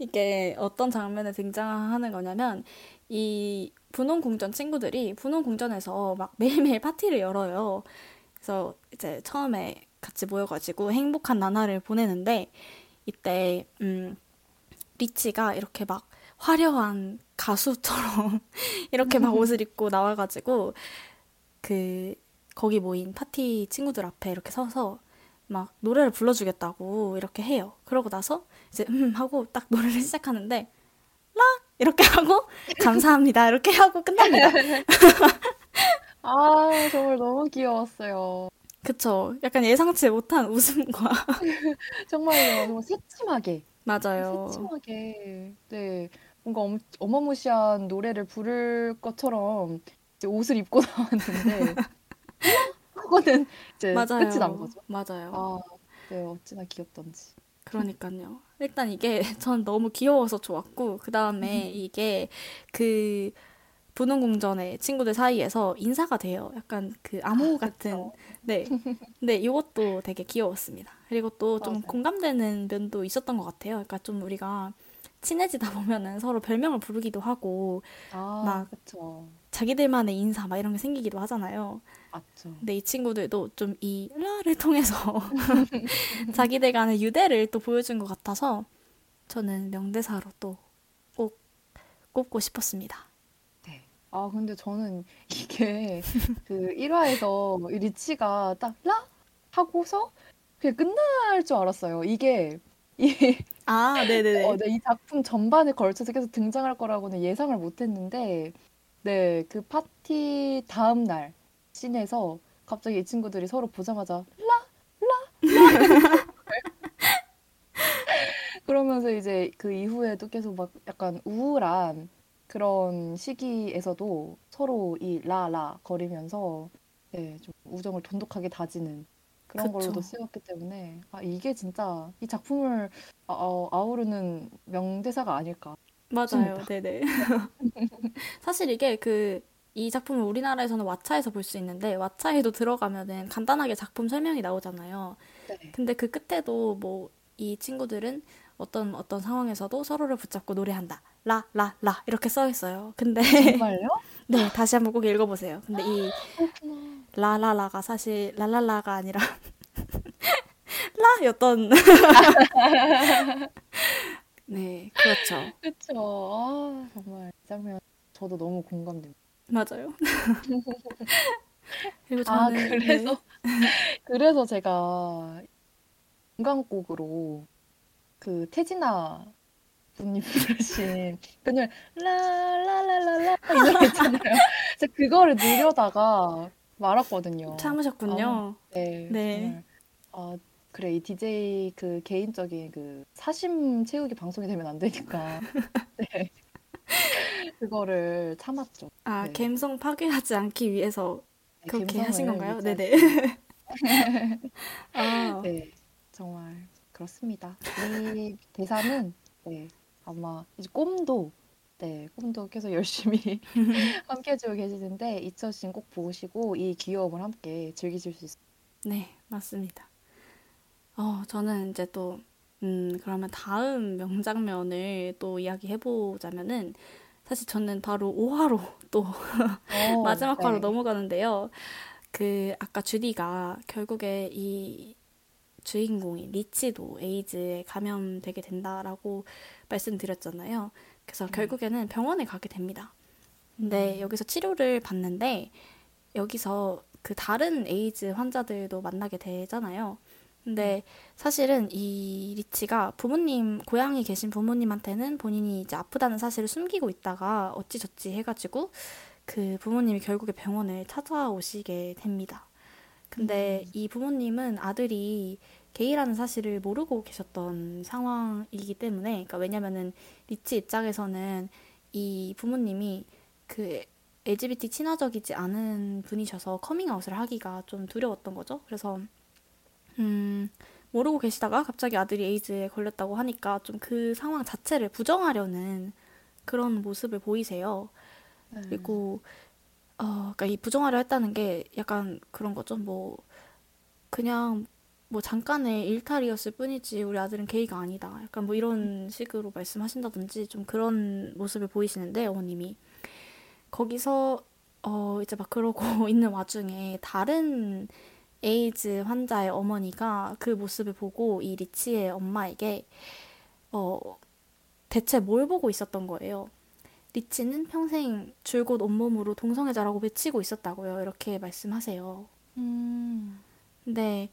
이게 어떤 장면에 등장하는 거냐면 이 분홍 궁전 친구들이 분홍 궁전에서 막 매일매일 파티를 열어요. 그래서 이제 처음에 같이 모여가지고 행복한 나날을 보내는데 이때 음 리치가 이렇게 막 화려한 가수처럼 [laughs] 이렇게 막 [laughs] 옷을 입고 나와가지고 그 거기 모인 파티 친구들 앞에 이렇게 서서 막 노래를 불러주겠다고 이렇게 해요. 그러고 나서 이제 음 하고 딱 노래를 [laughs] 시작하는데 라 이렇게 하고 [laughs] 감사합니다 이렇게 하고 끝납니다. [laughs] 아, 정말 너무 귀여웠어요. 그쵸? 약간 예상치 못한 웃음과 정말요, 정말 새침하게, 맞아요. 새침하게, 네, 뭔가 엄, 어마무시한 노래를 부를 것처럼 이제 옷을 입고 나왔는데, 그거는 이제 맞아요. 끝이 난 거죠. 맞아요. 아, 네, 어찌나 귀엽던지. 그러니까요. 일단 이게 [laughs] 전 너무 귀여워서 좋았고 그 다음에 이게 그 분홍궁전의 친구들 사이에서 인사가 돼요. 약간 그 암호 같은 그쵸. 네. 근데 이것도 되게 귀여웠습니다. 그리고 또 좀. 공감되는 면도 있었던 것 같아요. 그러니까 좀 우리가 친해지다 보면은 서로 별명을 부르기도 하고 아, 막- 그쵸. 자기들만의 인사 막 이런 게 생기기도 하잖아요. 맞죠. 근데 이 친구들도 좀 이 라를 통해서 [laughs] 자기들 간의 유대를 또 보여준 것 같아서 저는 명대사로 또 꼭 꼽고 싶었습니다. 네. 아, 근데 저는 이게 [laughs] 그 1화에서 리치가 딱 라? 하고서 그냥 끝날 줄 알았어요. 이게 이, 아, 네네네. 어, 네, 이 작품 전반에 걸쳐서 계속 등장할 거라고는 예상을 못 했는데, 네, 그 파티 다음 날 씬에서 갑자기 이 친구들이 서로 보자마자 라, 라, 라. 그러면서 이제 그 이후에도 계속 막 약간 우울한 그런 시기에서도 서로 이 라라 거리면서 네, 좀 우정을 돈독하게 다지는 그런 그쵸. 걸로도 쓰였기 때문에 아, 이게 진짜 이 작품을 아, 어, 아우르는 명대사가 아닐까. 맞아요. 네네. [laughs] 사실 이게 그 이 작품을 우리나라에서는 왓챠에서 볼 수 있는데 왓챠에도 들어가면은 간단하게 작품 설명이 나오잖아요. 네. 근데 그 끝에도 뭐 이 친구들은 어떤 어떤 상황에서도 서로를 붙잡고 노래한다. 라, 라, 라 이렇게 써 있어요. 근데 정말요? [laughs] 네, 다시 한번 꼭 읽어 보세요. 근데 이 [laughs] 라라라가 사실 랄랄라가 아니라 라였던 네, 그렇죠. [laughs] 그쵸. 아, 정말 이 장면 저도 너무 공감됩니다. 맞아요. [laughs] 그리고 아, 저는 그래서 [laughs] 그래서 제가 인간곡으로 그 태진아 분이 부르신 그 노래 라라라라라 이 노래 있잖아요. 제가 그거를 누려다가 말았거든요. 네, 참으셨군요. 네, 네. 정말 아 그래 이 DJ 그 개인적인 그 사심 채우기 방송이 되면 안 되니까 [laughs] 네 그거를 참았죠. 아, 네. 감성 파괴하지 않기 위해서 네, 그렇게 하신 건가요? 네네. [laughs] 아, 네, 정말 그렇습니다. 이 대사는 네, 아마 이제 꿈도 네, 꿈도 계속 열심히 [laughs] 함께 해주고 계시는데 이처신 꼭 보시고 이 귀여움을 함께 즐기실 수 있어요. 네, 맞습니다. 어, 저는 이제 또, 음, 그러면 다음 명장면을 또 이야기해보자면은, 사실 저는 바로 5화로 또 어, [laughs] 마지막 화로 네. 넘어가는데요. 그, 아까 주디가 결국에 이 주인공이 리치도 에이즈에 감염되게 된다라고 말씀드렸잖아요. 그래서 결국에는 병원에 가게 됩니다. 근데 여기서 치료를 받는데 여기서 그 다른 에이즈 환자들도 만나게 되잖아요. 근데 사실은 이 리치가 부모님, 고향에 계신 부모님한테는 본인이 이제 아프다는 사실을 숨기고 있다가 어찌저찌 해가지고 그 부모님이 결국에 병원을 찾아오시게 됩니다. 근데 이 부모님은 아들이 게이라는 사실을 모르고 계셨던 상황이기 때문에, 그러니까 왜냐면은 리치 입장에서는 이 부모님이 그 LGBT 친화적이지 않은 분이셔서 커밍아웃을 하기가 좀 두려웠던 거죠. 그래서 음, 모르고 계시다가 갑자기 아들이 에이즈에 걸렸다고 하니까 좀 그 상황 자체를 부정하려는 그런 모습을 보이세요. 네. 그리고 어, 그러니까 이 부정하려 했다는 게 약간 그런 거죠. 뭐 그냥 뭐 잠깐의 일탈이었을 뿐이지 우리 아들은 게이가 아니다. 약간 뭐 이런 식으로 말씀하신다든지 좀 그런 모습을 보이시는데 어머님이 거기서 어 이제 막 그러고 [laughs] 있는 와중에 다른 에이즈 환자의 어머니가 그 모습을 보고 이 리치의 엄마에게 어 대체 뭘 보고 있었던 거예요. 리치는 평생 줄곧 온몸으로 동성애자라고 외치고 있었다고요. 이렇게 말씀하세요. 음, 근데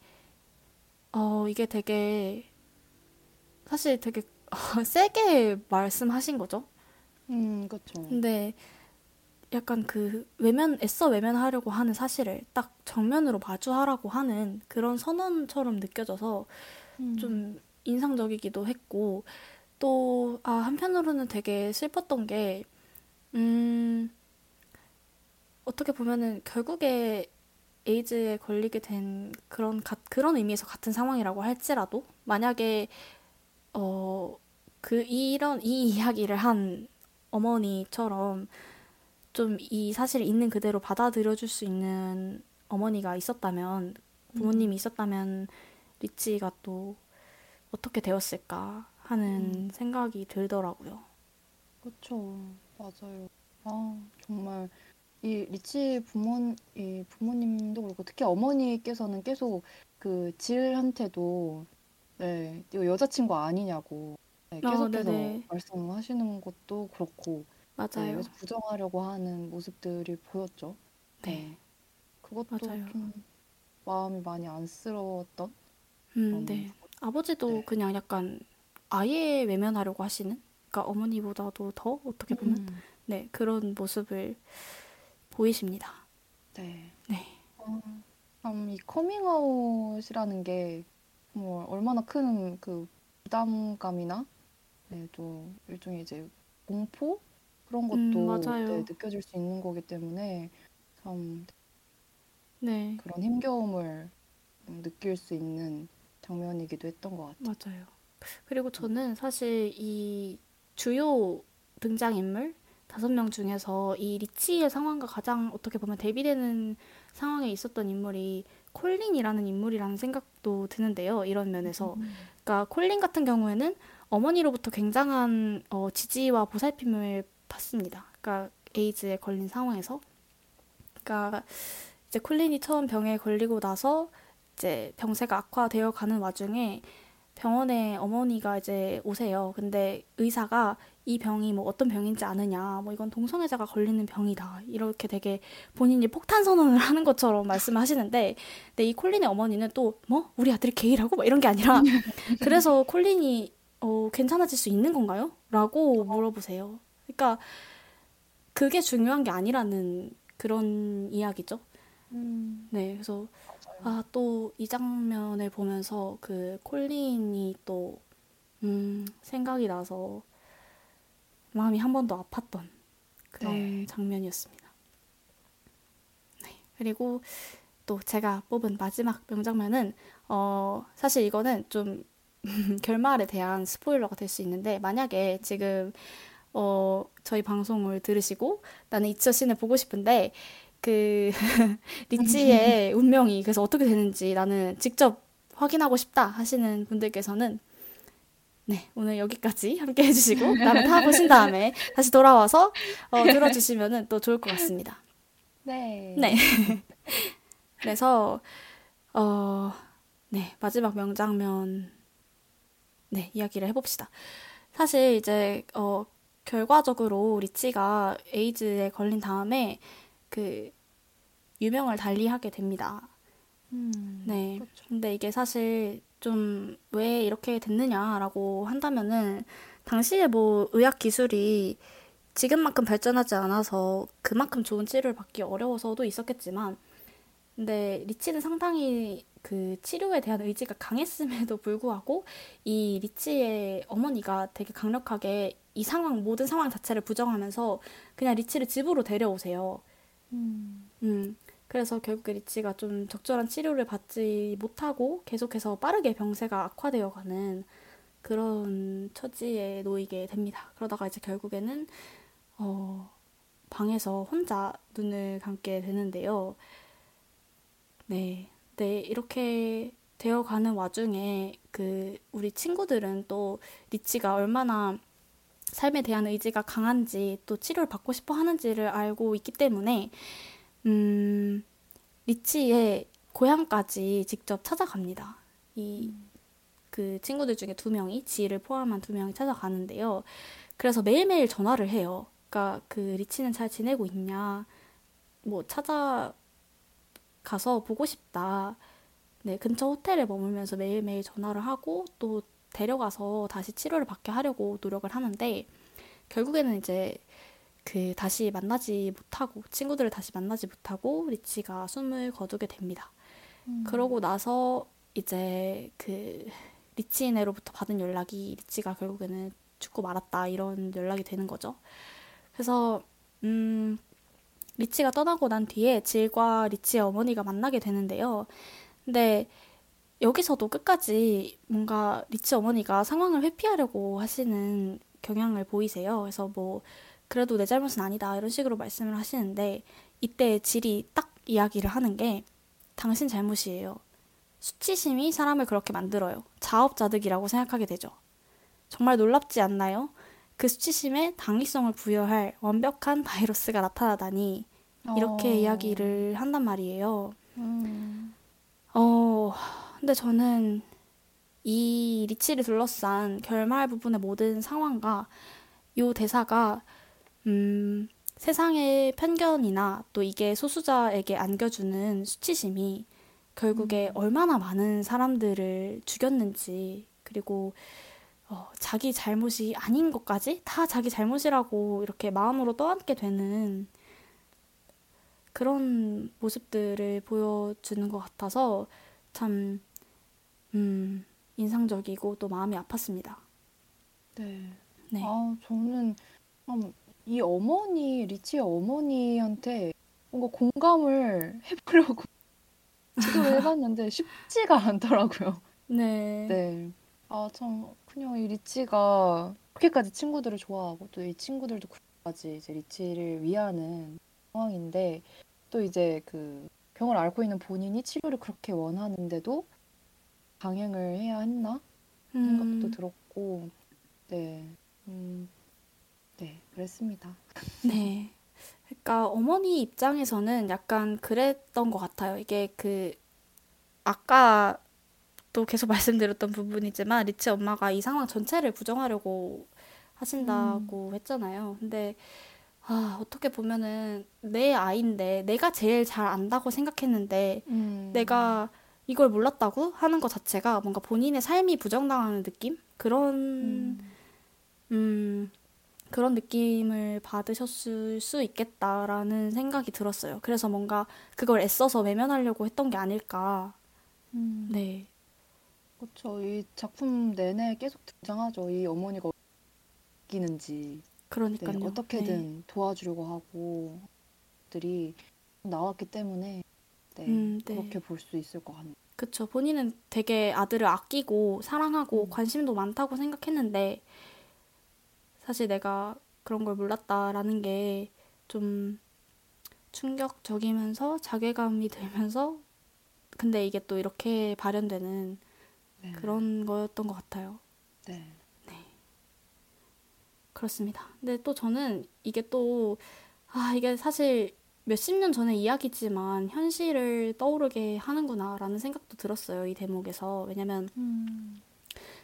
어 이게 되게 사실 되게 [laughs] 세게 말씀하신 거죠. 음, 그렇죠. 근데 약간 그 외면 애써 외면하려고 하는 사실을 딱 정면으로 마주하라고 하는 그런 선언처럼 느껴져서 음. 좀 인상적이기도 했고 또 아, 한편으로는 되게 슬펐던 게 음, 어떻게 보면은 결국에 에이즈에 걸리게 된 그런 가- 그런 의미에서 같은 상황이라고 할지라도 만약에 어, 그 이런 이 이야기를 한 어머니처럼 좀 이 사실을 있는 그대로 받아들여 줄 수 있는 어머니가 있었다면 부모님이 있었다면 리치가 또 어떻게 되었을까 하는 생각이 들더라고요. 그렇죠. 맞아요. 아, 정말 이 리치 부모 이 부모님도 그렇고 특히 어머니께서는 계속 그 질한테도 네, 이거 여자친구 아니냐고 네, 어, 계속해서 네네. 말씀하시는 것도 그렇고 네, 맞아요. 그래서 부정하려고 하는 모습들이 보였죠. 네. 그것도 맞아요. 좀 마음이 많이 안쓰러웠던 음, 그런 네. 아버지도 네. 그냥 약간 아예 외면하려고 하시는, 그러니까 어머니보다도 더 어떻게 보면 음, 네, 그런 모습을 보이십니다. 네. 네. 어, 참, 이 커밍아웃이라는 게 정말 얼마나 큰 그 부담감이나 네, 좀 일종의 이제 공포 그런 음, 것도 맞아요. 네, 느껴질 수 있는 거기 때문에 참 네, 그런 힘겨움을 음, 느낄 수 있는 장면이기도 했던 것 같아요. 맞아요. 그리고 저는 사실 이 주요 등장인물, 다섯 명 중에서 이 리치의 상황과 가장 어떻게 보면 대비되는 상황에 있었던 인물이 콜린이라는 인물이라는 생각도 드는데요. 이런 면에서. 그러니까 콜린 같은 경우에는 어머니로부터 굉장한 어, 지지와 보살핌을 받습니다. 그러니까 에이즈에 걸린 상황에서. 그러니까 이제 콜린이 처음 병에 걸리고 나서 이제 병세가 악화되어 가는 와중에 병원에 어머니가 이제 오세요. 근데 의사가 이 병이 뭐 어떤 병인지 아느냐, 뭐 이건 동성애자가 걸리는 병이다. 이렇게 되게 본인이 폭탄 선언을 하는 것처럼 말씀하시는데, 근데 이 콜린의 어머니는 또 뭐 우리 아들이 게이라고 뭐 이런 게 아니라 [laughs] 그래서 콜린이 어, 괜찮아질 수 있는 건가요? 라고 물어보세요. 그러니까 그게 중요한 게 아니라는 그런 이야기죠. 음. 네, 그래서 아, 또 이 장면을 보면서 그 콜린이 또 음, 생각이 나서 마음이 한 번 더 아팠던 그런 네. 장면이었습니다. 네, 그리고 또 제가 뽑은 마지막 명장면은 어, 사실 이거는 좀 [laughs] 결말에 대한 스포일러가 될 수 있는데 만약에 지금 어, 저희 방송을 들으시고 나는 이처 씬을 보고 싶은데 그 [laughs] 리치의 운명이 그래서 어떻게 되는지 나는 직접 확인하고 싶다 하시는 분들께서는 네 오늘 여기까지 함께 해주시고 나는 다 보신 다음에 다시 돌아와서 어, 들어주시면은 또 좋을 것 같습니다. 네. 네. [laughs] 그래서 어, 네 마지막 명장면 네 이야기를 해봅시다. 사실 이제 어, 결과적으로 리치가 에이즈에 걸린 다음에 그 유명을 달리하게 됩니다. 음. 네. 그렇죠. 근데 이게 사실 좀 왜 이렇게 됐느냐라고 한다면은 당시에 뭐 의학 기술이 지금만큼 발전하지 않아서 그만큼 좋은 치료를 받기 어려워서도 있었겠지만 근데 리치는 상당히 그 치료에 대한 의지가 강했음에도 불구하고 이 리치의 어머니가 되게 강력하게 이 상황 모든 상황 자체를 부정하면서 그냥 리치를 집으로 데려오세요. 음. 음, 그래서 결국에 리치가 좀 적절한 치료를 받지 못하고 계속해서 빠르게 병세가 악화되어 가는 그런 처지에 놓이게 됩니다. 그러다가 이제 결국에는 어, 방에서 혼자 눈을 감게 되는데요. 네. 네, 이렇게 되어 가는 와중에 그 우리 친구들은 또 리치가 얼마나 삶에 대한 의지가 강한지 또 치료를 받고 싶어 하는지를 알고 있기 때문에 음, 리치의 고향까지 직접 찾아갑니다. 이 그 친구들 중에 두 명이 지희를 포함한 두 명이 찾아가는데요. 그래서 매일매일 전화를 해요. 그러니까 그 리치는 잘 지내고 있냐? 뭐 찾아가서 보고 싶다. 네, 근처 호텔에 머물면서 매일매일 전화를 하고 또 데려가서 다시 치료를 받게 하려고 노력을 하는데 결국에는 이제 그 다시 만나지 못하고 친구들을 다시 만나지 못하고 리치가 숨을 거두게 됩니다. 음. 그러고 나서 이제 그 리치네로부터 받은 연락이 리치가 결국에는 죽고 말았다 이런 연락이 되는 거죠. 그래서 음 리치가 떠나고 난 뒤에 질과 리치의 어머니가 만나게 되는데요. 근데 여기서도 끝까지 뭔가 리치 어머니가 상황을 회피하려고 하시는 경향을 보이세요. 그래서 뭐 그래도 내 잘못은 아니다 이런 식으로 말씀을 하시는데 이때 질이 딱 이야기를 하는 게 당신 잘못이에요. 수치심이 사람을 그렇게 만들어요. 자업자득이라고 생각하게 되죠. 정말 놀랍지 않나요? 그 수치심에 당위성을 부여할 완벽한 바이러스가 나타나다니 이렇게 어. 이야기를 한단 말이에요. 음. 어, 근데 저는 이 리치를 둘러싼 결말 부분의 모든 상황과 이 대사가 음, 세상의 편견이나 또 이게 소수자에게 안겨주는 수치심이 결국에 얼마나 많은 사람들을 죽였는지 그리고 어, 자기 잘못이 아닌 것까지 다 자기 잘못이라고 이렇게 마음으로 떠안게 되는 그런 모습들을 보여주는 것 같아서 참 음, 인상적이고 또 마음이 아팠습니다. 네. 네. 아, 저는 음, 이 어머니, 리치의 어머니한테 뭔가 공감을 해보려고 [laughs] 시도를 해봤는데 쉽지가 않더라고요. 네. 네. 아, 참, 그냥 이 리치가 그렇게까지 친구들을 좋아하고 또 이 친구들도 그렇게까지 까지 이제 리치를 위하는 상황인데 또 이제 그 병을 앓고 있는 본인이 치료를 그렇게 원하는데도 강행을 해야 했나 생각도 음, 들었고 네, 음, 네 그랬습니다. [laughs] 네. 그러니까 어머니 입장에서는 약간 그랬던 것 같아요. 이게 그 아까 또 계속 [laughs] 말씀드렸던 부분이지만 리치 엄마가 이 상황 전체를 부정하려고 음, 하신다고 했잖아요. 근데 아, 어떻게 보면은 내 아이인데 내가 제일 잘 안다고 생각했는데 음, 내가 이걸 몰랐다고 하는 것 자체가 뭔가 본인의 삶이 부정당하는 느낌? 그런 음, 음, 그런 느낌을 받으셨을 수 있겠다라는 생각이 들었어요. 그래서 뭔가 그걸 애써서 외면하려고 했던 게 아닐까. 음. 네, 그렇죠. 이 작품 내내 계속 등장하죠. 이 어머니가 네, 그러니까요. 네, 어떻게든 도와주려고 하고 들이 나왔기 때문에 네, 음, 네. 그렇게 볼 수 있을 것 같네요. 그쵸. 본인은 되게 아들을 아끼고 사랑하고 음, 관심도 많다고 생각했는데 사실 내가 그런 걸 몰랐다라는 게 좀 충격적이면서 자괴감이 들면서 근데 이게 또 이렇게 발현되는 네, 그런 거였던 것 같아요. 네, 네, 그렇습니다. 근데 또 저는 이게 또, 아, 이게 사실 몇십 년 전의 이야기지만 현실을 떠오르게 하는구나라는 생각도 들었어요. 이 대목에서. 왜냐면 음,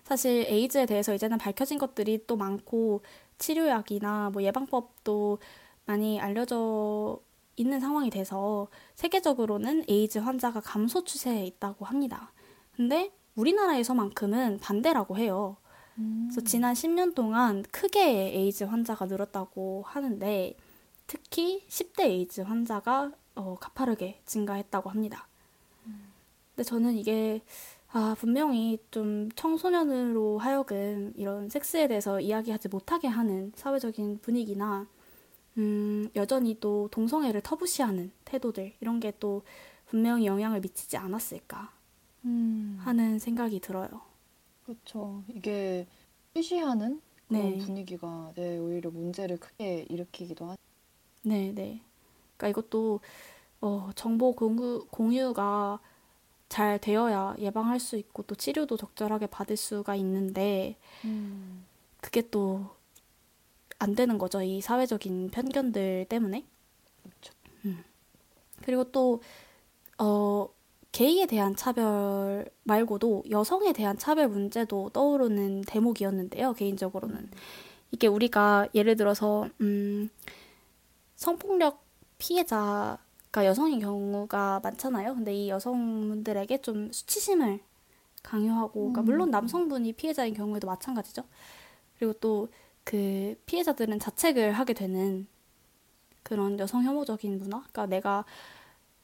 사실 에이즈에 대해서 이제는 밝혀진 것들이 또 많고 치료약이나 뭐 예방법도 많이 알려져 있는 상황이 돼서 세계적으로는 에이즈 환자가 감소 추세에 있다고 합니다. 근데 우리나라에서만큼은 반대라고 해요. 그래서 음, 지난 10년 동안 크게 에이즈 환자가 늘었다고 하는데 특히 10대 에이즈 환자가 어, 가파르게 증가했다고 합니다. 근데 저는 이게 아, 분명히 좀 청소년으로 하여금 이런 섹스에 대해서 이야기하지 못하게 하는 사회적인 분위기나 음, 여전히 또 동성애를 터부시하는 태도들 이런 게 또 분명히 영향을 미치지 않았을까 음, 하는 생각이 들어요. 그렇죠. 이게 시시하는 그런 네, 분위기가 네, 오히려 문제를 크게 일으키기도 하죠. 네, 네. 그러니까 이것도 어, 정보 공유, 공유가 잘 되어야 예방할 수 있고 또 치료도 적절하게 받을 수가 있는데 음, 그게 또 안 되는 거죠. 이 사회적인 편견들 때문에. 그렇죠. 음. 그리고 또, 어, 게이에 대한 차별 말고도 여성에 대한 차별 문제도 떠오르는 대목이었는데요. 개인적으로는. 음, 이게 우리가 예를 들어서, 음, 성폭력 피해자가 여성인 경우가 많잖아요. 근데 이 여성분들에게 좀 수치심을 강요하고, 그러니까 물론 음, 남성분이 피해자인 경우에도 마찬가지죠. 그리고 또 그 피해자들은 자책을 하게 되는 그런 여성 혐오적인 문화? 그러니까 내가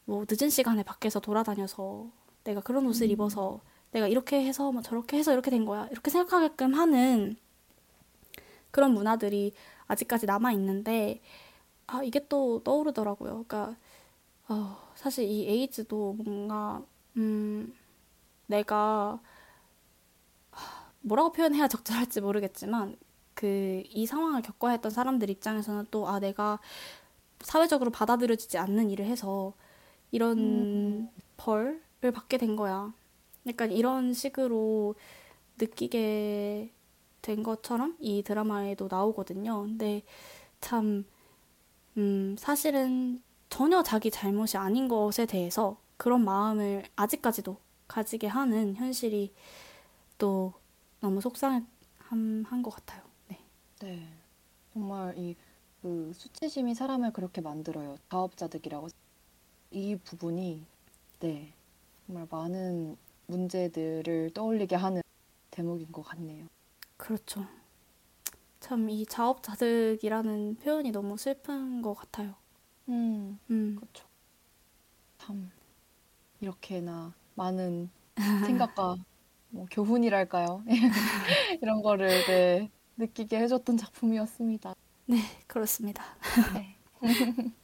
뭐 늦은 시간에 밖에서 돌아다녀서 내가 그런 옷을 음, 입어서 내가 이렇게 해서 뭐 저렇게 해서 이렇게 된 거야. 이렇게 생각하게끔 하는 그런 문화들이 아직까지 남아 있는데 아 이게 또 떠오르더라고요. 그러니까 어, 사실 이 에이즈도 뭔가 음 내가 뭐라고 표현해야 적절할지 모르겠지만 그 이 상황을 겪어야 했던 사람들 입장에서는 또 아 내가 사회적으로 받아들여지지 않는 일을 해서 음, 이런 벌을 받게 된 거야. 약간 이런 식으로 느끼게 된 것처럼 이 드라마에도 나오거든요. 근데 참, 음, 사실은 전혀 자기 잘못이 아닌 것에 대해서 그런 마음을 아직까지도 가지게 하는 현실이 또 너무 속상한 것 같아요. 네. 네. 정말 이 그 수치심이 사람을 그렇게 만들어요. 자업자득이라고. 이 부분이 네. 정말 많은 문제들을 떠올리게 하는 대목인 것 같네요. 그렇죠. 참 이 자업자득이라는 표현이 너무 슬픈 것 같아요. 음, 음, 그렇죠. 참 이렇게나 많은 생각과 [laughs] 뭐 교훈이랄까요? [laughs] 이런 거를 네, 느끼게 해줬던 작품이었습니다. 네, 그렇습니다. 네. [laughs]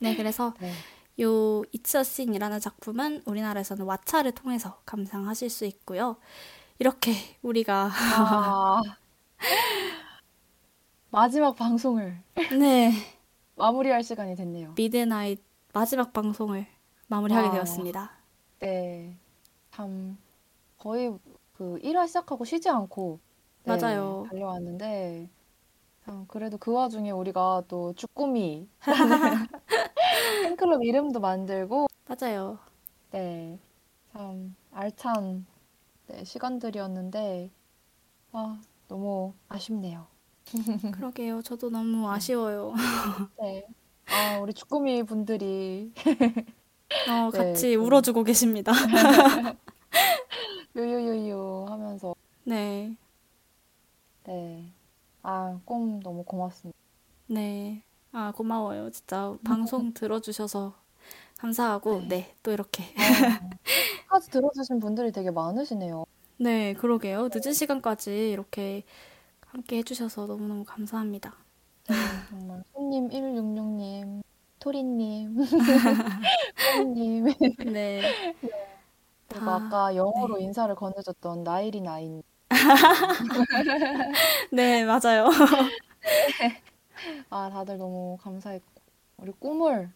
네, 그래서 네. 요 It's a Sin이라는 작품은 우리나라에서는 왓챠를 통해서 감상하실 수 있고요. 이렇게 우리가 아, 마지막 방송을 네. 마무리할 시간이 됐네요. Midnight 마지막 방송을 마무리하게 와. 되었습니다. 네. 참 거의 그 1화 시작하고 쉬지 않고 네, 맞아요. 달려왔는데 참 그래도 그 와중에 우리가 또 주꾸미 [laughs] 팬클럽 이름도 만들고 맞아요. 네. 참 알찬 네, 시간들이었는데 아, 너무 아쉽네요. [laughs] 그러게요. 저도 너무 아쉬워요. [laughs] 네. 아, 우리 주꾸미 분들이 [laughs] 어, 네, 같이 좀- 울어주고 계십니다. 요요요요 하면서 네. 네. 아, 꿈 너무 고맙습니다. 네. 아, 고마워요. 진짜 방송 들어주셔서 감사하고, 네. 또 이렇게. 끝까지 들어주신 분들이 되게 많으시네요. 네, 그러게요. 늦은 시간까지 이렇게 함께 해주셔서 너무너무 감사합니다. 정말 손님 166님, 토리님, [laughs] 꼬리님 네. 그리고 아, 아까 영어로 인사를 건네줬던 나일이 나인 [laughs] 네, 맞아요. [laughs] 아 다들 너무 감사했고 우리 꾸미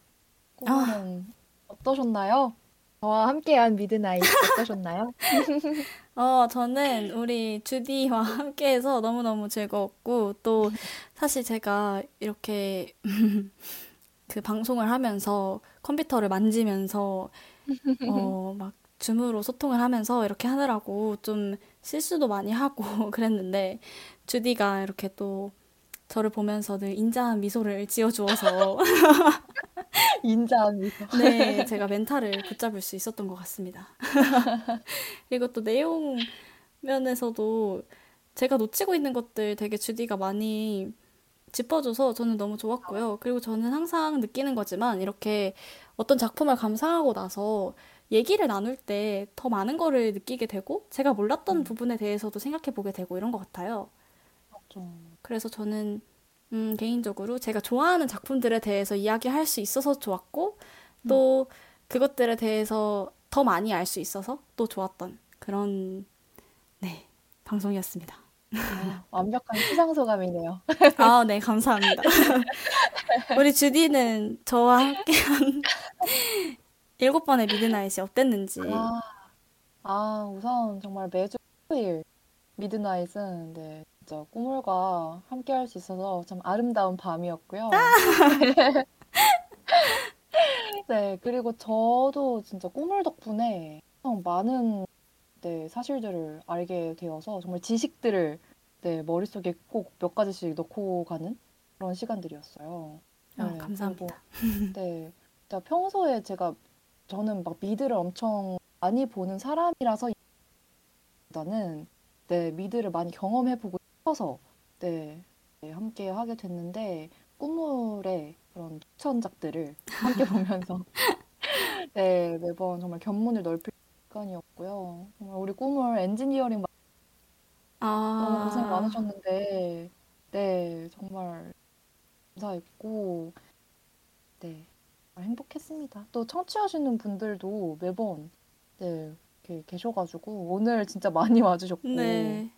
꾸미는 어떠셨나요? 저와 함께한 Midnight 어떠셨나요? [laughs] 어, 저는 우리 주디와 함께해서 너무너무 즐거웠고, 또 사실 제가 이렇게 [laughs] 그 방송을 하면서 컴퓨터를 만지면서, 어, 막 Zoom으로 소통을 하면서 이렇게 하느라고 좀 실수도 많이 하고 [laughs] 그랬는데, 주디가 이렇게 또 저를 보면서 늘 인자한 미소를 지어주어서, [laughs] 인자한 미소. 네, 제가 멘탈을 붙잡을 수 있었던 것 같습니다. [laughs] 그리고 또 내용 면에서도 제가 놓치고 있는 것들 되게 주디가 많이 짚어줘서 저는 너무 좋았고요. 그리고 저는 항상 느끼는 거지만 이렇게 어떤 작품을 감상하고 나서 얘기를 나눌 때 더 많은 거를 느끼게 되고 제가 몰랐던 부분에 대해서도 생각해 보게 되고 이런 것 같아요. 좀 그래서 저는 음, 개인적으로 제가 좋아하는 작품들에 대해서 이야기할 수 있어서 좋았고 또 그것들에 대해서 더 많이 알 수 있어서 또 좋았던 그런 네 방송이었습니다. 아, 완벽한 시상 소감이네요. [laughs] 아, 네, 감사합니다. [laughs] 우리 주디는 저와 함께한 [laughs] 일곱 번의 미드나잇이 어땠는지. 아, 아, 우선 정말 매주 토요일 미드나잇은 네, 진짜 꾸물과 함께 할 수 있어서 참 아름다운 밤이었고요. [laughs] 네, 그리고 저도 진짜 꾸물 덕분에 많은 네, 사실들을 알게 되어서 정말 지식들을 네, 머릿속에 꼭 몇 가지씩 넣고 가는 그런 시간들이었어요. 아, 네, 감사합니다. 그리고 네, 평소에 제가 저는 막 미드를 엄청 많이 보는 사람이라서 보다는 네, 미드를 많이 경험해보고 싶어서 네, 네, 함께 하게 됐는데 꾸물의 그런 추천작들을 함께 [laughs] 보면서 [laughs] 네, 매번 정말 견문을 넓힐 시간이었고요. 정말 우리 꾸물 엔지니어링 너무 아, 고생 많으셨는데 네, 정말 감사했고 네, 정말 행복했습니다. 또 청취하시는 분들도 매번 네, 이렇게 계셔가지고 오늘 진짜 많이 와주셨고 네,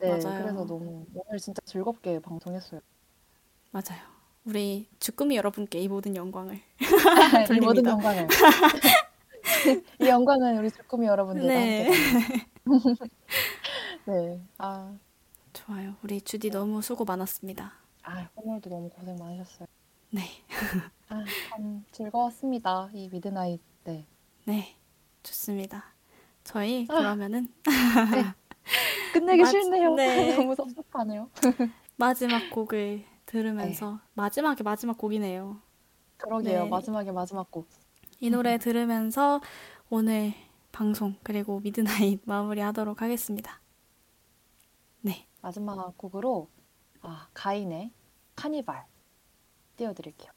네, 맞아요. 그래서 너무 오늘 진짜 즐겁게 방송했어요. 맞아요. 우리 주꾸미 여러분께 이 모든 영광을. [laughs] 이 모든. 영광을 [laughs] 이 영광은 우리 주꾸미 여러분들과 네. 함께 [laughs] 네, 아, 좋아요. 우리 주디 너무 수고 많았습니다. 아, 오늘도 너무 고생 많으셨어요. 네, 아, 참 즐거웠습니다. 이 Midnight. 네. 네, 좋습니다. 저희 그러면은 끝내기 맞- 싫네요. 네. [laughs] 너무 섭섭하네요. [laughs] 마지막 곡을 들으면서 마지막에 마지막 곡이네요. 그러게요. 네. 마지막에 마지막 곡. 이 노래 들으면서 오늘 방송 그리고 Midnight [laughs] 마무리하도록 하겠습니다. 네, 마지막 곡으로 아, 가인의 카니발 띄워드릴게요.